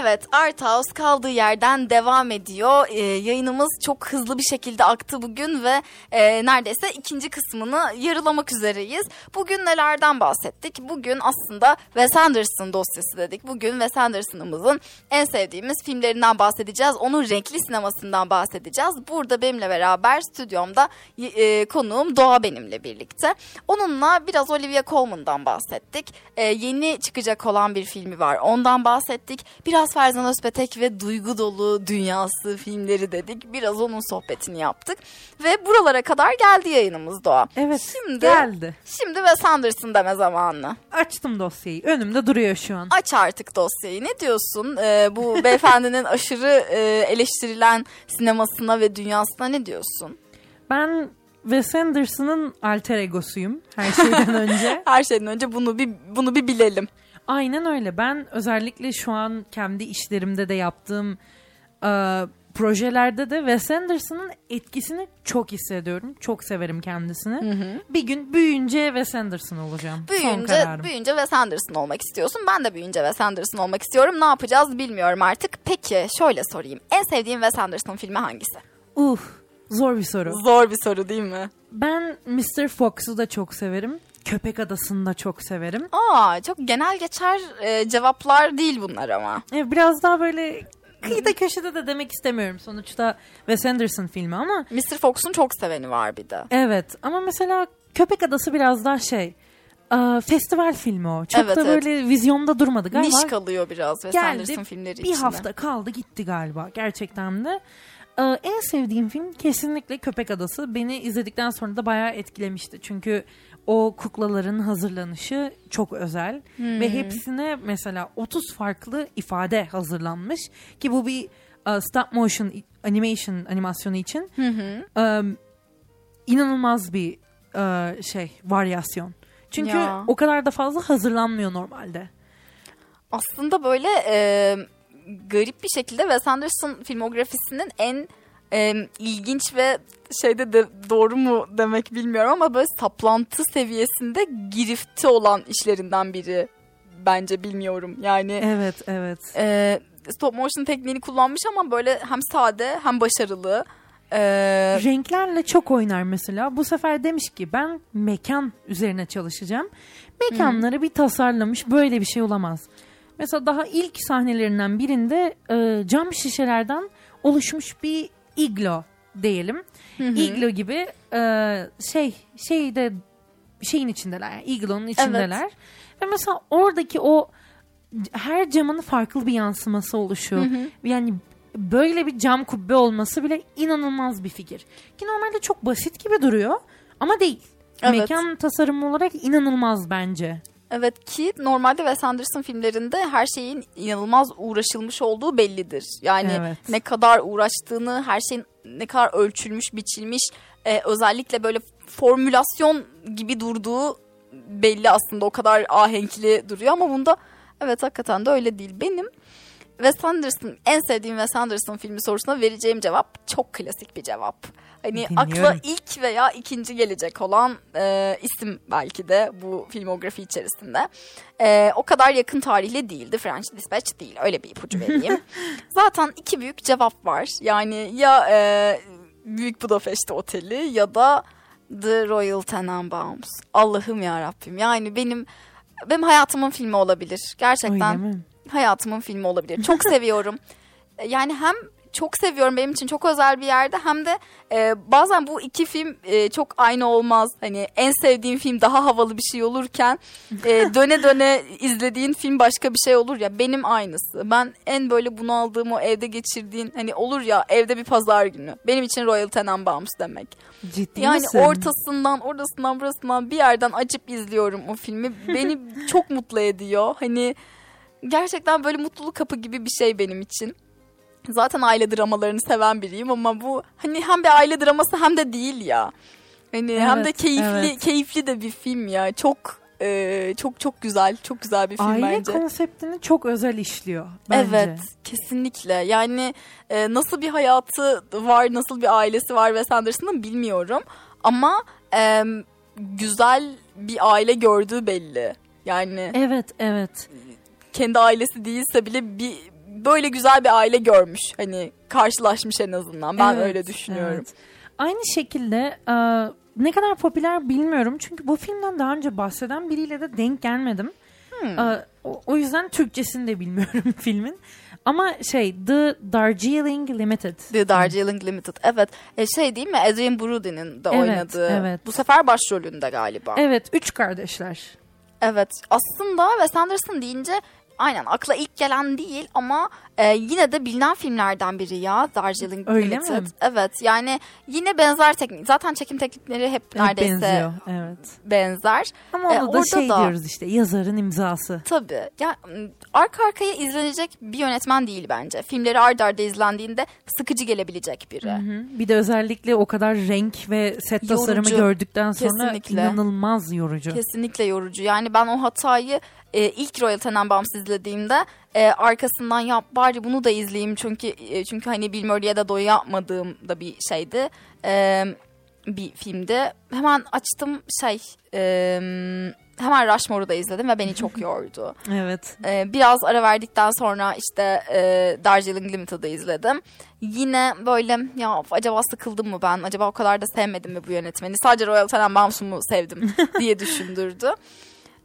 Evet, Art House kaldığı yerden devam ediyor. Ee, yayınımız çok hızlı bir şekilde aktı bugün ve e, neredeyse ikinci kısmını yarılamak üzereyiz. Bugün nelerden bahsettik? Bugün aslında Wes Anderson dosyası dedik. Bugün Wes Anderson'ımızın en sevdiğimiz filmlerinden bahsedeceğiz. Onun renkli sinemasından bahsedeceğiz. Burada benimle beraber stüdyomda e, konuğum Doğa benimle birlikte. Onunla biraz Olivia Colman'dan bahsettik. E, yeni çıkacak olan bir filmi var. Ondan bahsettik. Biraz Ferzan Özpetek ve duygu dolu dünyası filmleri dedik. Biraz onun sohbetini yaptık. Ve buralara kadar geldi yayınımız Doğa. Evet Şimdi, geldi. Şimdi Wes Anderson deme zamanı. Açtım dosyayı. Önümde duruyor şu an. Aç artık dosyayı. Ne diyorsun? Ee, bu beyefendinin aşırı e, eleştirilen sinemasına ve dünyasına ne diyorsun? Ben Wes Anderson'ın alter egosuyum her şeyden önce. Her şeyden önce bunu bir bunu bir bilelim. Aynen öyle. Ben özellikle şu an kendi işlerimde de yaptığım e, projelerde de Wes Anderson'ın etkisini çok hissediyorum. Çok severim kendisini. Bir gün büyüyünce Wes Anderson olacağım. Son Büyüyünce, kararım. büyüyünce Wes Anderson olmak istiyorsun. Ben de büyüyünce Wes Anderson olmak istiyorum. Ne yapacağız bilmiyorum artık. Peki şöyle sorayım. En sevdiğin Wes Anderson filmi hangisi? Uf, zor bir soru. Zor bir soru değil mi? Ben Mr. Fox'u da çok severim. Köpek Adası'nı da çok severim. Aa çok genel geçer e, cevaplar değil bunlar ama. E, biraz daha böyle kıyıda köşede de demek istemiyorum. Sonuçta Wes Anderson filmi ama Mr. Fox'un çok seveni var bir de. evet ama mesela Köpek Adası biraz daha şey e, festival filmi o. Çok Evet, da evet. böyle vizyonda durmadı galiba. Niş kalıyor biraz Wes Geldi, Anderson filmleri bir içinde. hafta kaldı gitti galiba gerçekten de. Ee, en sevdiğim film kesinlikle Köpek Adası. Beni izledikten sonra da bayağı etkilemişti. Çünkü o kuklaların hazırlanışı çok özel. Hmm. Ve hepsine mesela 30 farklı ifade hazırlanmış. Ki bu bir e, stop motion animation animasyonu için e, inanılmaz bir e, şey varyasyon. Çünkü Ya. o kadar da fazla hazırlanmıyor normalde. Aslında böyle e, garip bir şekilde Wes Anderson filmografisinin en e, ilginç ve şeyde de doğru mu demek bilmiyorum ama böyle saplantı seviyesinde girifti olan işlerinden biri bence bilmiyorum. Yani Evet, evet. e, stop motion tekniğini kullanmış ama böyle hem sade hem başarılı. E, Renklerle çok oynar mesela. Bu sefer demiş ki ben mekan üzerine çalışacağım. Mekanları bir tasarlamış. Böyle bir şey olamaz. Mesela daha ilk sahnelerinden birinde e, cam şişelerden oluşmuş bir iglo diyelim. Iglo gibi e, şey şeyde şeyin içindeler. Yani iglonun içindeler. Ve mesela oradaki o her camın farklı bir yansıması oluşuyor. Yani böyle bir cam kubbe olması bile inanılmaz bir fikir. Ki normalde çok basit gibi duruyor ama değil. Evet. Mekan tasarımı olarak inanılmaz bence. Evet ki normalde Wes Anderson filmlerinde her şeyin inanılmaz uğraşılmış olduğu bellidir. Yani Evet. ne kadar uğraştığını, her şeyin ne kadar ölçülmüş, biçilmiş, e, özellikle böyle formülasyon gibi durduğu belli aslında. O kadar ahenkli duruyor ama bunda evet hakikaten de öyle değil. Benim Wes Anderson en sevdiğim Wes Anderson filmi sorusuna vereceğim cevap çok klasik bir cevap. Hani Dinliyorum. akla ilk veya ikinci gelecek olan e, isim belki de bu filmografi içerisinde. E, o kadar yakın tarihli değildi. French Dispatch değil. Öyle bir ipucu vereyim. Zaten iki büyük cevap var. Yani ya e, Büyük Budapest Oteli ya da The Royal Tenenbaums. Allah'ım ya Rabbim. Yani benim benim hayatımın filmi olabilir. Gerçekten Öyle mi? Hayatımın filmi olabilir. Çok seviyorum. Yani hem çok seviyorum benim için çok özel bir yerde hem de e, bazen bu iki film e, çok aynı olmaz. Hani en sevdiğim film daha havalı bir şey olurken e, döne döne izlediğin film başka bir şey olur ya benim aynısı. Ben en böyle bunaldığım o evde geçirdiğin hani olur ya evde bir pazar günü. Benim için Royal Tenenbaums demek. Ciddi Yani misin? ortasından, orasından, burasından bir yerden açıp izliyorum o filmi. Beni çok mutlu ediyor. Hani gerçekten böyle mutluluk kapı gibi bir şey benim için. Zaten aile dramalarını seven biriyim ama bu hani hem bir aile draması hem de değil ya. Hani hem de Evet, keyifli evet. keyifli de bir film ya. Çok e, çok çok güzel, çok güzel bir film Aile bence. konseptini çok özel işliyor bence. Evet kesinlikle yani e, nasıl bir hayatı var nasıl bir ailesi var Wes Anderson'ın bilmiyorum ama e, güzel bir aile gördüğü belli. Yani Evet evet. Kendi ailesi değilse bile bir böyle güzel bir aile görmüş. Hani karşılaşmış en azından. Ben Evet, öyle düşünüyorum. evet. Aynı şekilde e, ne kadar popüler bilmiyorum. Çünkü bu filmden daha önce bahseden biriyle de denk gelmedim. Hmm. E, o, o yüzden Türkçesini de bilmiyorum filmin. Ama şey The Darjeeling Limited. The Darjeeling Limited. Evet. E, şey değil mi? Adrien Brody'nin de Evet, oynadığı. evet. Bu sefer başrolünde galiba. Evet, üç kardeşler. Evet. Aslında Wes Anderson deyince aynen akla ilk gelen değil ama e, yine de bilinen filmlerden biri ya Darjeeling Öyle Limited. mi? Evet. Yani yine benzer teknik. Zaten çekim teknikleri hep neredeyse benziyor. Evet. benzer. Ama E, orada da şey da- diyoruz işte yazarın imzası. Tabii. Ya arka arkaya izlenecek bir yönetmen değil bence. Filmleri ard arda izlendiğinde sıkıcı gelebilecek biri. Hı hı. Bir de özellikle o kadar renk ve set Yorucu. tasarımı gördükten sonra Kesinlikle. inanılmaz yorucu. Kesinlikle yorucu. Yani ben o hatayı e, ilk Royal Tenenbaums izlediğimde e, arkasından ya bari bunu da izleyeyim çünkü e, çünkü hani Bill Murray'e de doyamadığım da bir şeydi. E, bir filmdi. Hemen açtım şey e, hemen Rushmore'u da izledim ve beni çok yordu. Evet. Ee, biraz ara verdikten sonra işte e, Darjeeling Limited'ı izledim. Yine böyle ya of, acaba sıkıldım mı ben? Acaba o kadar da sevmedim mi bu yönetmeni? Sadece Royal Tenenbaums'u mu sevdim diye düşündürdü.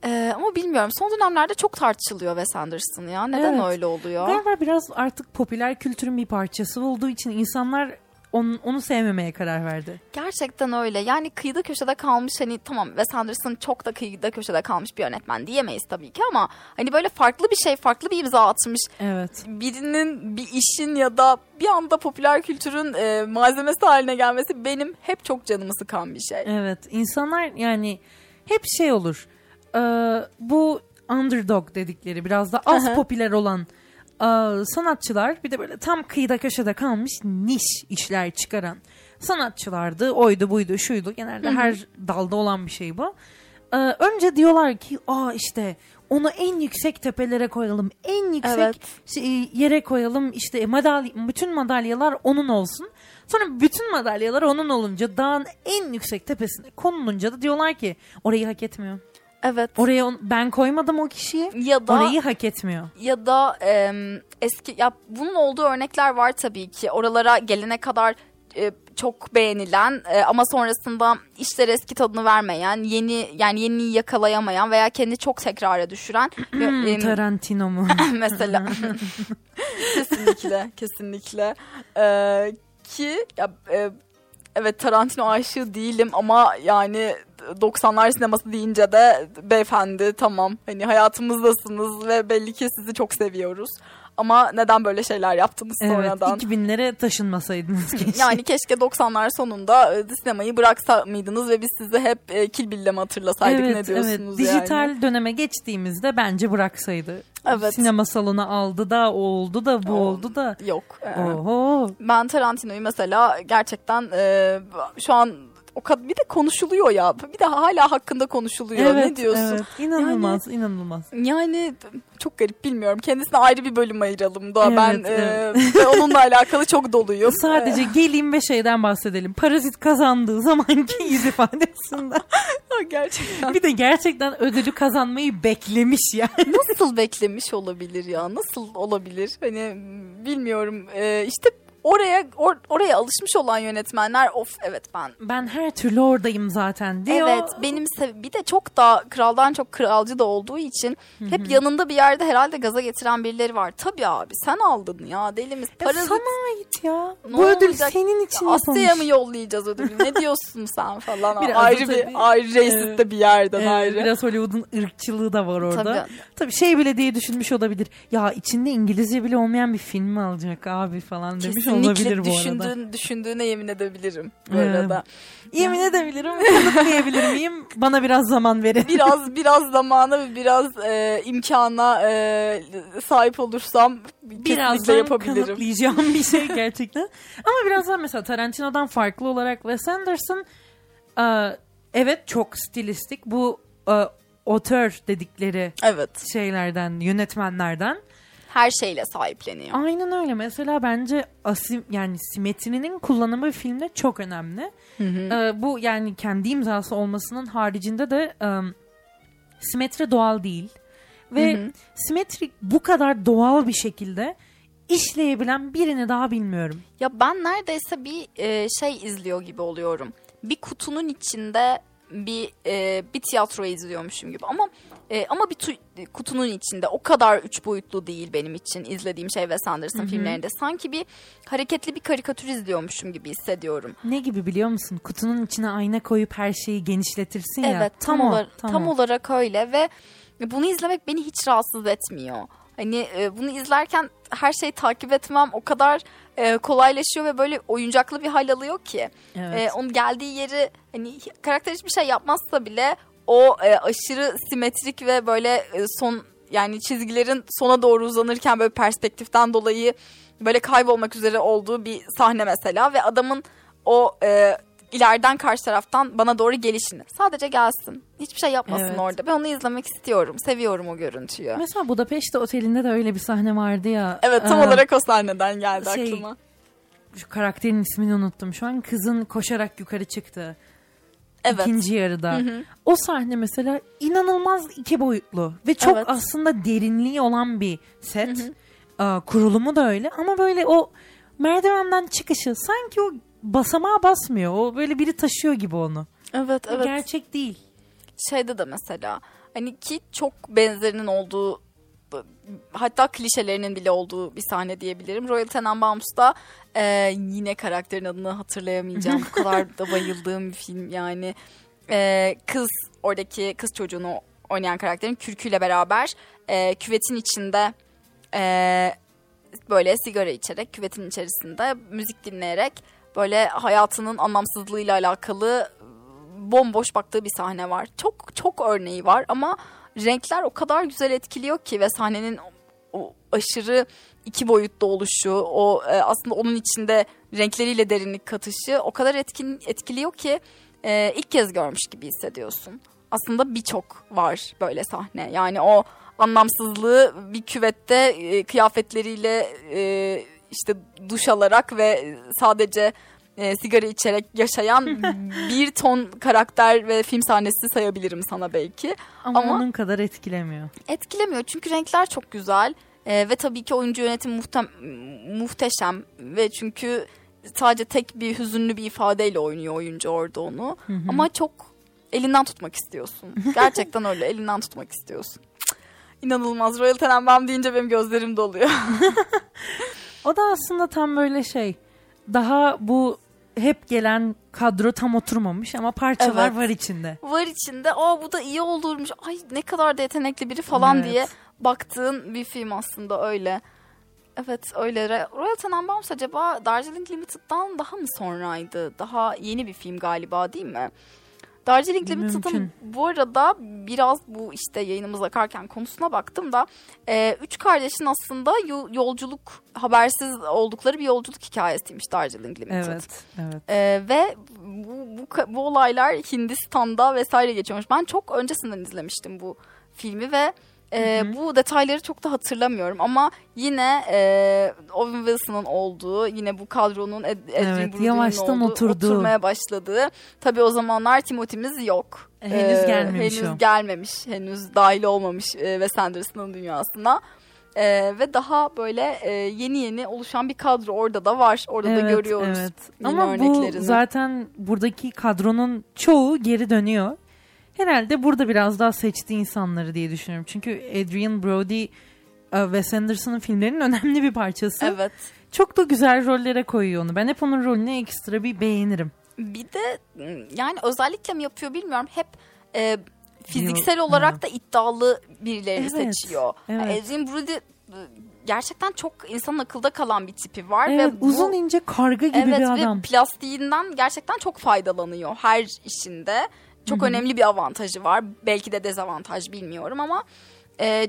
Ee, ama bilmiyorum. Son dönemlerde çok tartışılıyor Wes Anderson ya. Neden Evet. öyle oluyor? Galiba biraz artık popüler kültürün bir parçası olduğu için insanlar onu, onu sevmemeye karar verdi. Gerçekten öyle. Yani kıyıda köşede kalmış hani tamam Wes Anderson çok da kıyıda köşede kalmış bir yönetmen diyemeyiz tabii ki ama hani böyle farklı bir şey, farklı bir imza atmış Evet. birinin bir işin ya da bir anda popüler kültürün e, malzemesi haline gelmesi benim hep çok canımı sıkan bir şey. Evet. insanlar yani hep şey olur. Ee, bu underdog dedikleri biraz da az Aha. popüler olan e, sanatçılar bir de böyle tam kıyıda köşede kalmış niş işler çıkaran sanatçılardı. Oydu buydu şuydu genelde her dalda olan bir şey bu. Ee, önce diyorlar ki aa işte onu en yüksek tepelere koyalım. En yüksek Evet. şey- yere koyalım. İşte madalya, bütün madalyalar onun olsun. Sonra bütün madalyalar onun olunca dağın en yüksek tepesine konulunca da diyorlar ki orayı hak etmiyor. Evet. Oraya on- ben koymadım o kişiyi. ya da Orayı hak etmiyor. ya da e, eski ya bunun olduğu örnekler var tabii ki. Oralara gelene kadar e, çok beğenilen e, ama sonrasında işler eski tadını vermeyen, yeni yani yeniyi yakalayamayan veya kendi çok tekrara düşüren e, Tarantino mu? mesela kesinlikle kesinlikle Ee, ki ya e, evet Tarantino aşığı değilim ama yani 90'lar sineması deyince de beyefendi tamam hani hayatımızdasınız ve belli ki sizi çok seviyoruz ama neden böyle şeyler yaptınız evet. sonradan? 2000'lere taşınmasaydınız keşke. Yani keşke 90'lar sonunda e, sinemayı bıraksa mıydınız ve biz sizi hep e, Kill Bill'le mi hatırlasaydık ne evet, evet. diyorsunuz Dijital yani? döneme geçtiğimizde bence bıraksaydı. Evet. Sinema salonu aldı da oldu da bu O- oldu da. Yok. e, Oho. Ben Tarantino'yu mesela gerçekten e, şu an o kadar bir de konuşuluyor ya. Bir de hala hakkında konuşuluyor. ne diyorsun? Evet, inanılmaz, inanılmaz. Yani çok garip bilmiyorum. Kendisine ayrı bir bölüm ayıralım da Evet, ben evet. e, onunla alakalı çok doluyum. Sadece geleyim ve şeyden bahsedelim. Parazit kazandığı zamanki yüz ifadesinden. E, gerçekten bir de gerçekten ödülü kazanmayı beklemiş yani. nasıl beklemiş olabilir ya? Nasıl olabilir? Hani bilmiyorum. E, işte oraya or- oraya alışmış olan yönetmenler of evet ben Ben her türlü oradayım zaten diyor. Evet benim bir de çok da kraldan çok kralcı da olduğu için hep yanında bir yerde herhalde gaza getiren birileri var. Tabii abi sen aldın ya deli misin? Ya Parazit sana ait ya. Ne Bu ödül olacak? senin için Asya'ya mı yollayacağız ödülü? Ne diyorsun sen falan? Biraz ayrı tabii. bir ayrı racist de bir yerden Evet, ayrı. biraz Hollywood'un ırkçılığı da var orada. Tabii. Tabii. şey bile diye düşünmüş olabilir. Ya içinde İngilizce bile olmayan bir film mi alacak abi falan demiş olabilir Kesinlikle bu arada. düşündüğün, düşündüğüne yemin edebilirim bu Evet. arada. Yemin edebilirim. Kanıtlayabilir miyim? Bana biraz zaman verin. Biraz biraz zamana ve biraz e, imkana e, sahip olursam Birazdan yapabilirim. kanıtlayacağım bir şey gerçekten. Ama birazdan mesela Tarantino'dan farklı olarak Wes Anderson e, evet çok stilistik. Bu e, otör dedikleri Evet. şeylerden, yönetmenlerden. Her şeyle sahipleniyor. Aynen öyle. Mesela bence asim yani simetrinin kullanımı filmde çok önemli. Ee, bu yani kendi imzası olmasının haricinde de ım, simetri doğal değil. Ve simetri bu kadar doğal bir şekilde işleyebilen birini daha bilmiyorum. Ya ben neredeyse bir e, şey izliyor gibi oluyorum. Bir kutunun içinde bir e, bir tiyatro izliyormuşum gibi ama e, ama bir tu- kutunun içinde o kadar üç boyutlu değil benim için izlediğim şey Wes Anderson filmlerinde. Sanki bir hareketli bir karikatür izliyormuşum gibi hissediyorum. Ne gibi biliyor musun? Kutunun içine ayna koyup her şeyi genişletirsin ya. Evet tam, o, olar- tam tam o. olarak öyle ve bunu izlemek beni hiç rahatsız etmiyor. Hani e, bunu izlerken her şeyi takip etmem o kadar e, kolaylaşıyor ve böyle oyuncaklı bir hal alıyor ki. Evet. E, onun geldiği yeri hani karakter hiçbir şey yapmazsa bile o e, aşırı simetrik ve böyle e, son yani çizgilerin sona doğru uzanırken böyle perspektiften dolayı böyle kaybolmak üzere olduğu bir sahne mesela ve adamın o e, ileriden karşı taraftan bana doğru gelişini sadece gelsin. Hiçbir şey yapmasın Evet. orada. Ben onu izlemek istiyorum. Seviyorum o görüntüyü. Mesela Budapeşte Oteli'nde de öyle bir sahne vardı ya. Evet tam Ee, olarak o sahneden geldi şey, aklıma. Şu karakterin ismini unuttum şu an. Kızın koşarak yukarı çıktı. Evet. ikinci yarıda. O sahne mesela inanılmaz iki boyutlu ve çok Evet. aslında derinliği olan bir set. Aa, kurulumu da öyle ama böyle o merdivenden çıkışı sanki o basamağa basmıyor. O böyle biri taşıyor gibi onu. Evet evet. Gerçek değil. şeyde de mesela hani ki çok benzerinin olduğu hatta klişelerinin bile olduğu bir sahne diyebilirim. Royal Tenenbaums'ta e, yine karakterin adını hatırlayamayacağım. Bu kadar da bayıldığım bir film yani. E, kız oradaki kız çocuğunu oynayan karakterin kürküyle beraber e, küvetin içinde e, böyle sigara içerek küvetin içerisinde müzik dinleyerek böyle hayatının anlamsızlığıyla alakalı bomboş baktığı bir sahne var. Çok çok örneği var ama renkler o kadar güzel etkiliyor ki ve sahnenin o, aşırı iki boyutlu oluşu, o e, aslında onun içinde renkleriyle derinlik katışı o kadar etkin etkiliyor ki e, ilk kez görmüş gibi hissediyorsun. Aslında birçok var böyle sahne. Yani o anlamsızlığı bir küvette e, kıyafetleriyle e, işte duş alarak ve sadece e, sigara içerek yaşayan bir ton karakter ve film sahnesi sayabilirim sana belki. Ama, Ama- onun kadar etkilemiyor. Etkilemiyor çünkü renkler çok güzel E, ve tabii ki oyuncu yönetimi muhtem- muhteşem ve çünkü sadece tek bir hüzünlü bir ifadeyle oynuyor oyuncu orada onu. Ama çok elinden tutmak istiyorsun. Gerçekten öyle elinden tutmak istiyorsun. İnanılmaz. Royal Tenenbaum deyince benim gözlerim doluyor. O da aslında tam böyle şey. Daha bu hep gelen kadro tam oturmamış ama parçalar Evet. var içinde. var içinde aa bu da iyi olurmuş ay ne kadar da yetenekli biri falan Evet. diye baktığın bir film aslında öyle. Evet öyle. Royal Tenenbaums acaba Darjeeling Limited'dan daha mı sonraydı? Daha yeni bir film galiba değil mi? Darjeeling Limited'ın bu arada biraz bu işte yayınımız akarken konusuna baktım da e, üç kardeşin aslında yo- yolculuk habersiz oldukları bir yolculuk hikayesiymiş Darjeeling Limited. Evet, evet. Ee, ve bu, bu, bu olaylar Hindistan'da vesaire geçiyormuş. Ben çok öncesinden izlemiştim bu filmi ve e, bu detayları çok da hatırlamıyorum ama yine e, Owen Wilson'ın olduğu yine bu kadronun Ed, Evet, yavaştan olduğu, oturduğu. oturmaya başladığı. Tabii o zamanlar Timothy'miz yok. E, henüz gelmemiş henüz o. gelmemiş. Henüz dahil olmamış e, Wes Anderson'ın dünyasına. E, ve daha böyle e, yeni yeni oluşan bir kadro orada da var. Orada da görüyoruz. Evet. Ama bu zaten buradaki kadronun çoğu geri dönüyor. Herhalde burada biraz daha seçti insanları diye düşünüyorum. Çünkü Adrian Brody e, Wes Anderson'ın filmlerinin önemli bir parçası. Evet. Çok da güzel rollere koyuyor onu. Ben hep onun rolünü ekstra bir beğenirim. Bir de ım, yani özellikle mi yapıyor bilmiyorum. Hep e, fiziksel Yok, olarak ha. da iddialı birilerini Evet, seçiyor. evet. Yani Adrien Brody e, gerçekten çok insanın akılda kalan bir tipi var Evet, ve bu, uzun ince karga gibi evet bir ve adam. plastiğinden gerçekten çok faydalanıyor her işinde. Çok önemli bir avantajı var. Belki de dezavantaj bilmiyorum ama e,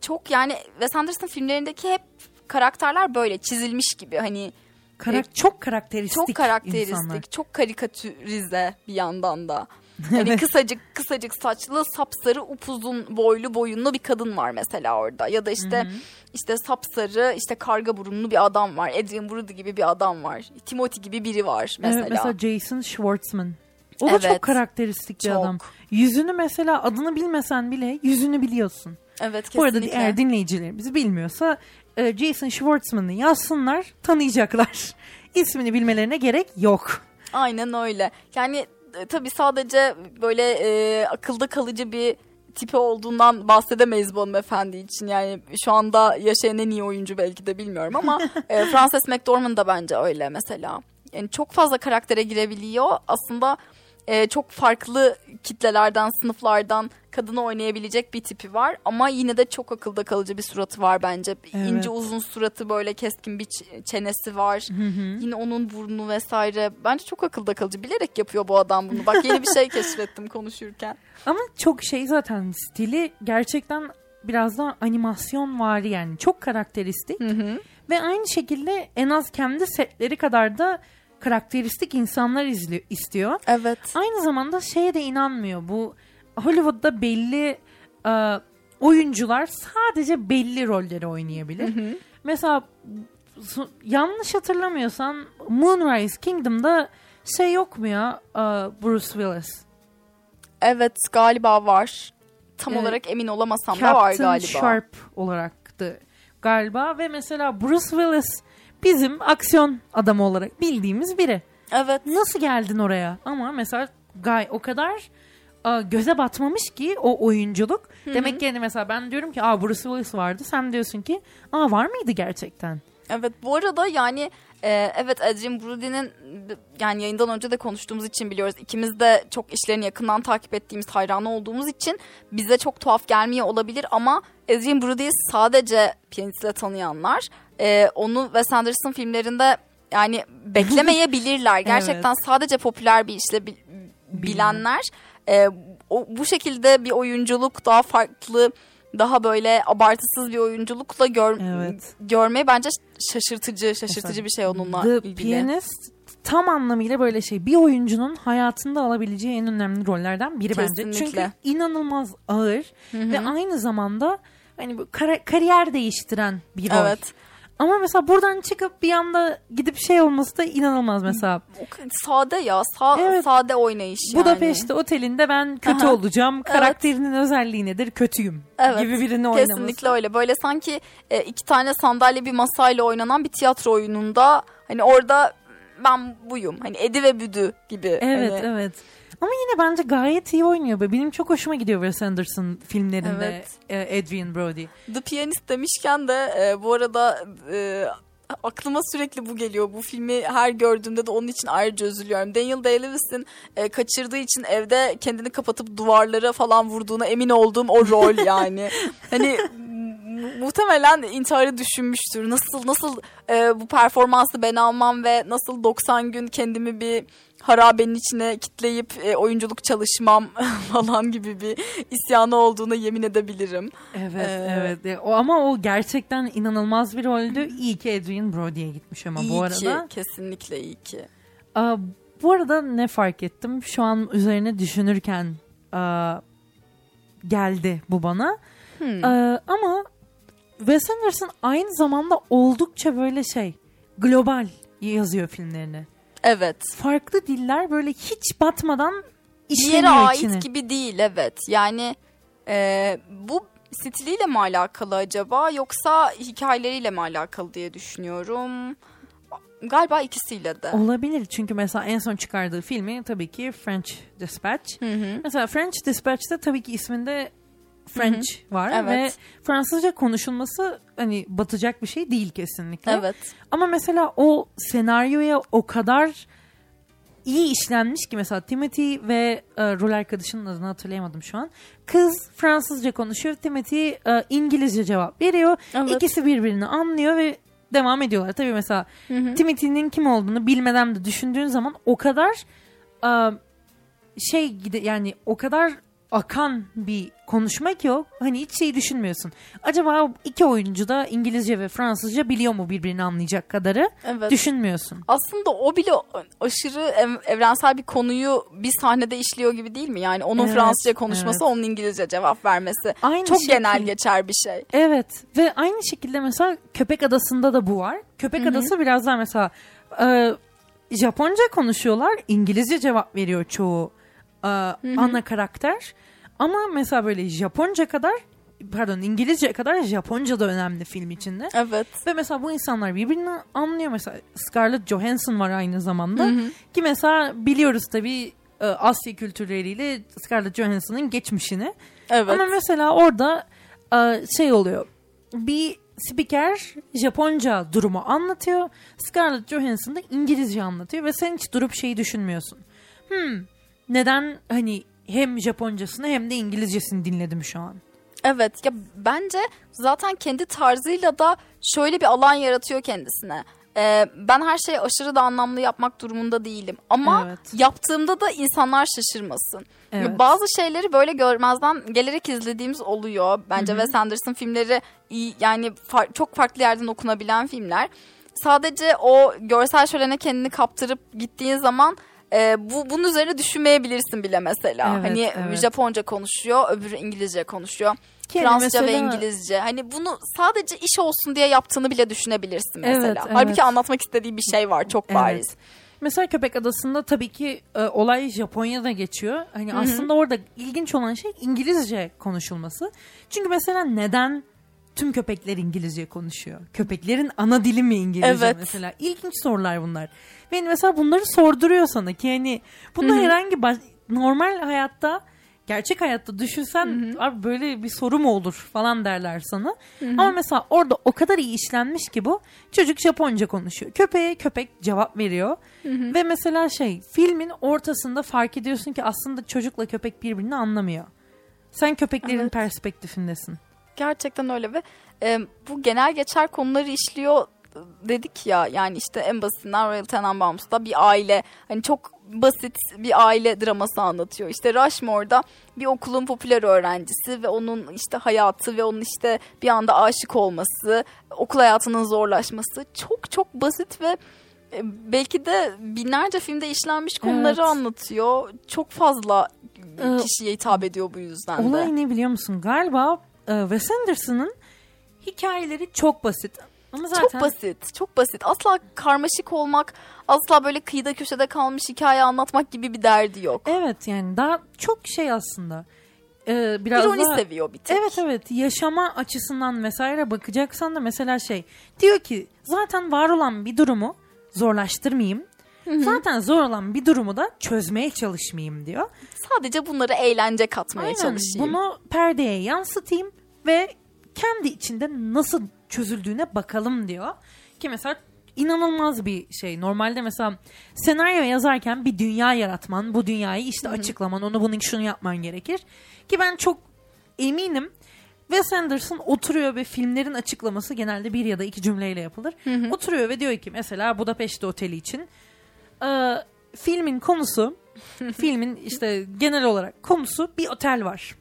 çok yani Wes Anderson filmlerindeki hep karakterler böyle çizilmiş gibi hani Karak- çok karakteristik çok karakteristik, insanlar. çok karikatürize bir yandan da. Hani kısacık kısacık saçlı, sapsarı, upuzun boylu, boyunlu bir kadın var mesela orada. Ya da işte işte sapsarı, işte karga burunlu bir adam var. Adrian Brody gibi bir adam var. Timothy gibi biri var mesela. Evet, mesela Jason Schwartzman. O da Evet. çok karakteristik bir Çok. adam. Yüzünü mesela adını bilmesen bile yüzünü biliyorsun. Evet Bu arada kesinlikle. eğer dinleyicilerimiz bilmiyorsa e, Jason Schwartzman'ı yazsınlar tanıyacaklar. İsmini bilmelerine gerek yok. Aynen öyle. Yani e, tabii sadece böyle e, akılda kalıcı bir tipi olduğundan bahsedemeyiz bu hanımefendi için. Yani şu anda yaşayan en iyi oyuncu belki de bilmiyorum ama e, Frances McDormand da bence öyle mesela. Yani çok fazla karaktere girebiliyor. Aslında e, çok farklı kitlelerden, sınıflardan kadını oynayabilecek bir tipi var. Ama yine de çok akılda kalıcı bir suratı var bence. Evet. İnce uzun suratı böyle keskin bir çenesi var. Yine onun burnu vesaire. Bence çok akılda kalıcı. Bilerek yapıyor bu adam bunu. Bak yeni bir şey keşfettim konuşurken. Ama çok şey zaten stili gerçekten biraz daha animasyon var yani çok karakteristik ve aynı şekilde en az kendi setleri kadar da karakteristik insanlar izliyor, istiyor. Evet. Aynı zamanda şeye de inanmıyor. Bu Hollywood'da belli e, oyuncular sadece belli rolleri oynayabilir. Mesela su- yanlış hatırlamıyorsan Moonrise Kingdom'da şey yok mu ya e, Bruce Willis? Evet galiba var. Tam Evet. olarak emin olamasam da var Captain galiba. Sharp olaraktı galiba ve mesela Bruce Willis bizim aksiyon adamı olarak bildiğimiz biri. Evet. Nasıl geldin oraya? Ama mesela Guy o kadar a, göze batmamış ki o oyunculuk. Demek ki yani mesela ben diyorum ki aa Bruce Willis vardı. Sen diyorsun ki aa var mıydı gerçekten? Evet bu arada yani e, evet Adrien Brody'nin yani yayından önce de konuştuğumuz için biliyoruz. İkimiz de çok işlerini yakından takip ettiğimiz, hayranı olduğumuz için bize çok tuhaf gelmiyor olabilir ama Adrien Brody'yi sadece piyanistle tanıyanlar e, onu Wes Anderson filmlerinde yani beklemeyebilirler. Gerçekten sadece popüler bir işle bil- bilenler e, o, bu şekilde bir oyunculuk daha farklı daha böyle abartısız bir oyunculukla gör, Evet. görmeyi bence şaşırtıcı şaşırtıcı Mesela bir şey onunla The ilgili. Pianist tam anlamıyla böyle şey. Bir oyuncunun hayatında alabileceği en önemli rollerden biri bence. Çünkü Kesinlikle. inanılmaz ağır ve aynı zamanda hani bu kara- kariyer değiştiren bir rol. Evet. Ama mesela buradan çıkıp bir anda gidip şey olması da inanılmaz mesela. Sade ya. Sa- Evet. Sade oynayış yani. Budapest otelinde ben kötü Aha. olacağım. Karakterinin özelliği nedir? Kötüyüm. Evet, Gibi birini oynaması. Kesinlikle öyle. Böyle sanki e, iki tane sandalye bir masayla oynanan bir tiyatro oyununda hani orada ben buyum. Hani Edi ve Büdü gibi. Evet Hani- evet. Ama yine bence gayet iyi oynuyor. be. Benim çok hoşuma gidiyor Wes Anderson filmlerinde e, Adrian Brody. The Pianist demişken de e, bu arada e, aklıma sürekli bu geliyor. Bu filmi her gördüğümde de onun için ayrıca üzülüyorum. Daniel Day-Lewis'in e, kaçırdığı için evde kendini kapatıp duvarlara falan vurduğuna emin olduğum o rol yani. hani mu- muhtemelen intiharı düşünmüştür. Nasıl nasıl e, bu performansı ben almam ve nasıl 90 gün kendimi bir harabenin içine kitleyip e, oyunculuk çalışmam falan gibi bir isyanı olduğuna yemin edebilirim. Evet Ee, evet. E, O ama o gerçekten inanılmaz bir roldü. İyi ki Adrian Brody'ye gitmiş ama iyi bu arada. ki, kesinlikle iyi ki. Aa, bu arada ne fark ettim? Şu an üzerine düşünürken aa, geldi bu bana. Hmm. Aa, ama Wes Anderson aynı zamanda oldukça böyle şey global yazıyor filmlerini. Evet. Farklı diller böyle hiç batmadan Bir yere işleniyor ait içine. gibi değil evet. Yani e, bu stiliyle mi alakalı acaba yoksa hikayeleriyle mi alakalı diye düşünüyorum. Galiba ikisiyle de. Olabilir çünkü mesela en son çıkardığı filmi tabii ki French Dispatch. Hı hı. Mesela French Dispatch'te tabii ki isminde French var Evet. ve Fransızca konuşulması hani batacak bir şey değil kesinlikle. Evet. Ama mesela o senaryoya o kadar iyi işlenmiş ki mesela Timothy ve e, rol arkadaşının adını hatırlayamadım şu an. Kız Fransızca konuşuyor. Timothy e, İngilizce cevap veriyor. Evet. İkisi birbirini anlıyor ve devam ediyorlar. Tabii mesela Timothy'nin kim olduğunu bilmeden de düşündüğün zaman o kadar e, şey gide yani o kadar akan bir konuşmak yok. Hani hiç şey düşünmüyorsun. Acaba iki oyuncu da İngilizce ve Fransızca biliyor mu birbirini anlayacak kadarı? Evet. Düşünmüyorsun. Aslında o bile aşırı ev- evrensel bir konuyu bir sahnede işliyor gibi değil mi? Yani onun Evet, Fransızca konuşması, evet. onun İngilizce cevap vermesi. Aynı Çok şekil- genel geçer bir şey. Evet ve aynı şekilde mesela Köpek Adası'nda da bu var. Köpek Adası biraz daha mesela e, Japonca konuşuyorlar. İngilizce cevap veriyor çoğu e, ana karakter. Ama mesela böyle Japonca kadar pardon İngilizce kadar Japonca da önemli film içinde. Evet. Ve mesela bu insanlar birbirini anlıyor. Mesela Scarlett Johansson var aynı zamanda. Ki mesela biliyoruz tabii e, Asya kültürleriyle Scarlett Johansson'ın geçmişini. Evet. Ama mesela orada e, şey oluyor. Bir spiker Japonca durumu anlatıyor. Scarlett Johansson da İngilizce anlatıyor ve sen hiç durup şeyi düşünmüyorsun. Hmm, neden hani hem Japoncasını hem de İngilizcesini dinledim şu an. Evet ya bence zaten kendi tarzıyla da şöyle bir alan yaratıyor kendisine. Ee, ben her şeyi aşırı da anlamlı yapmak durumunda değilim. Ama Evet. yaptığımda da insanlar şaşırmasın. Evet. Bazı şeyleri böyle görmezden gelerek izlediğimiz oluyor. Bence Wes Anderson filmleri iyi, yani far- çok farklı yerden okunabilen filmler. Sadece o görsel şölene kendini kaptırıp gittiğin zaman e, bu bunun üzerine düşünmeyebilirsin bile mesela. Evet, hani evet. Japonca konuşuyor, öbürü İngilizce konuşuyor. Ki Fransızca ve mesela- İngilizce. Hani bunu sadece iş olsun diye yaptığını bile düşünebilirsin mesela. Evet, Halbuki evet. anlatmak istediği bir şey var çok Evet. bariz. Mesela Köpek Adası'nda tabii ki e, olay Japonya'da geçiyor. Hani aslında orada ilginç olan şey İngilizce konuşulması. Çünkü mesela neden tüm köpekler İngilizce konuşuyor? Köpeklerin ana dili mi İngilizce Evet. mesela? İlginç sorular bunlar. Ve mesela bunları sorduruyor sana ki hani bunlar herhangi baş- normal hayatta gerçek hayatta düşünsen abi böyle bir soru mu olur falan derler sana. Ama mesela orada o kadar iyi işlenmiş ki bu. Çocuk Japonca konuşuyor. Köpeğe köpek cevap veriyor. Ve mesela şey filmin ortasında fark ediyorsun ki aslında çocukla köpek birbirini anlamıyor. Sen köpeklerin Evet. perspektifindesin. Gerçekten öyle ve e, bu genel geçer konuları işliyor dedik ya yani işte en basitinden Royal Tenenbaums'da bir aile hani çok basit bir aile draması anlatıyor. İşte Rushmore'da bir okulun popüler öğrencisi ve onun işte hayatı ve onun işte bir anda aşık olması, okul hayatının zorlaşması çok çok basit ve belki de binlerce filmde işlenmiş konuları Evet. anlatıyor. Çok fazla kişiye hitap ediyor bu yüzden de. Olay ne biliyor musun? Galiba e, Wes Anderson'ın hikayeleri çok basit. Ama zaten Çok basit, çok basit. Asla karmaşık olmak, asla böyle kıyıda köşede kalmış hikaye anlatmak gibi bir derdi yok. Evet yani daha çok şey aslında. Ee, biraz İroni daha... seviyor bir tek. Evet evet yaşama açısından vesaire bakacaksan da mesela şey diyor ki zaten var olan bir durumu zorlaştırmayayım. Zaten zor olan bir durumu da çözmeye çalışmayayım diyor. Sadece bunları eğlence katmaya Aynen çalışayım. bunu perdeye yansıtayım ve kendi içinde nasıl çözüldüğüne bakalım diyor. Ki mesela inanılmaz bir şey. Normalde mesela senaryo yazarken bir dünya yaratman, bu dünyayı işte açıklaman, onu bunun şunu yapman gerekir. Ki ben çok eminim Wes Anderson oturuyor ve filmlerin açıklaması genelde bir ya da iki cümleyle yapılır. Oturuyor ve diyor ki mesela Budapest Oteli için e, filmin konusu filmin işte genel olarak konusu bir otel var.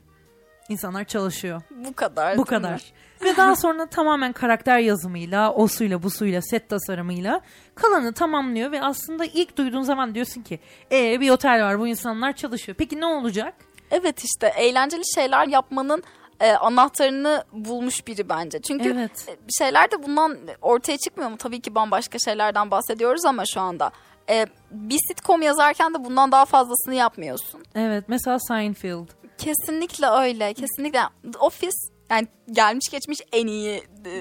İnsanlar çalışıyor. Bu kadar. Bu kadar. Ve daha sonra tamamen karakter yazımıyla, o suyla bu suyla, set tasarımıyla kalanı tamamlıyor ve aslında ilk duyduğun zaman diyorsun ki ee bir otel var bu insanlar çalışıyor. Peki ne olacak? Evet işte eğlenceli şeyler yapmanın e, anahtarını bulmuş biri bence. Çünkü Evet. e, şeyler de bundan ortaya çıkmıyor mu? Tabii ki bambaşka şeylerden bahsediyoruz ama şu anda. E, bir sitcom yazarken de bundan daha fazlasını yapmıyorsun. Evet mesela Seinfeld. Kesinlikle öyle. Kesinlikle. The Office yani gelmiş geçmiş en iyi e,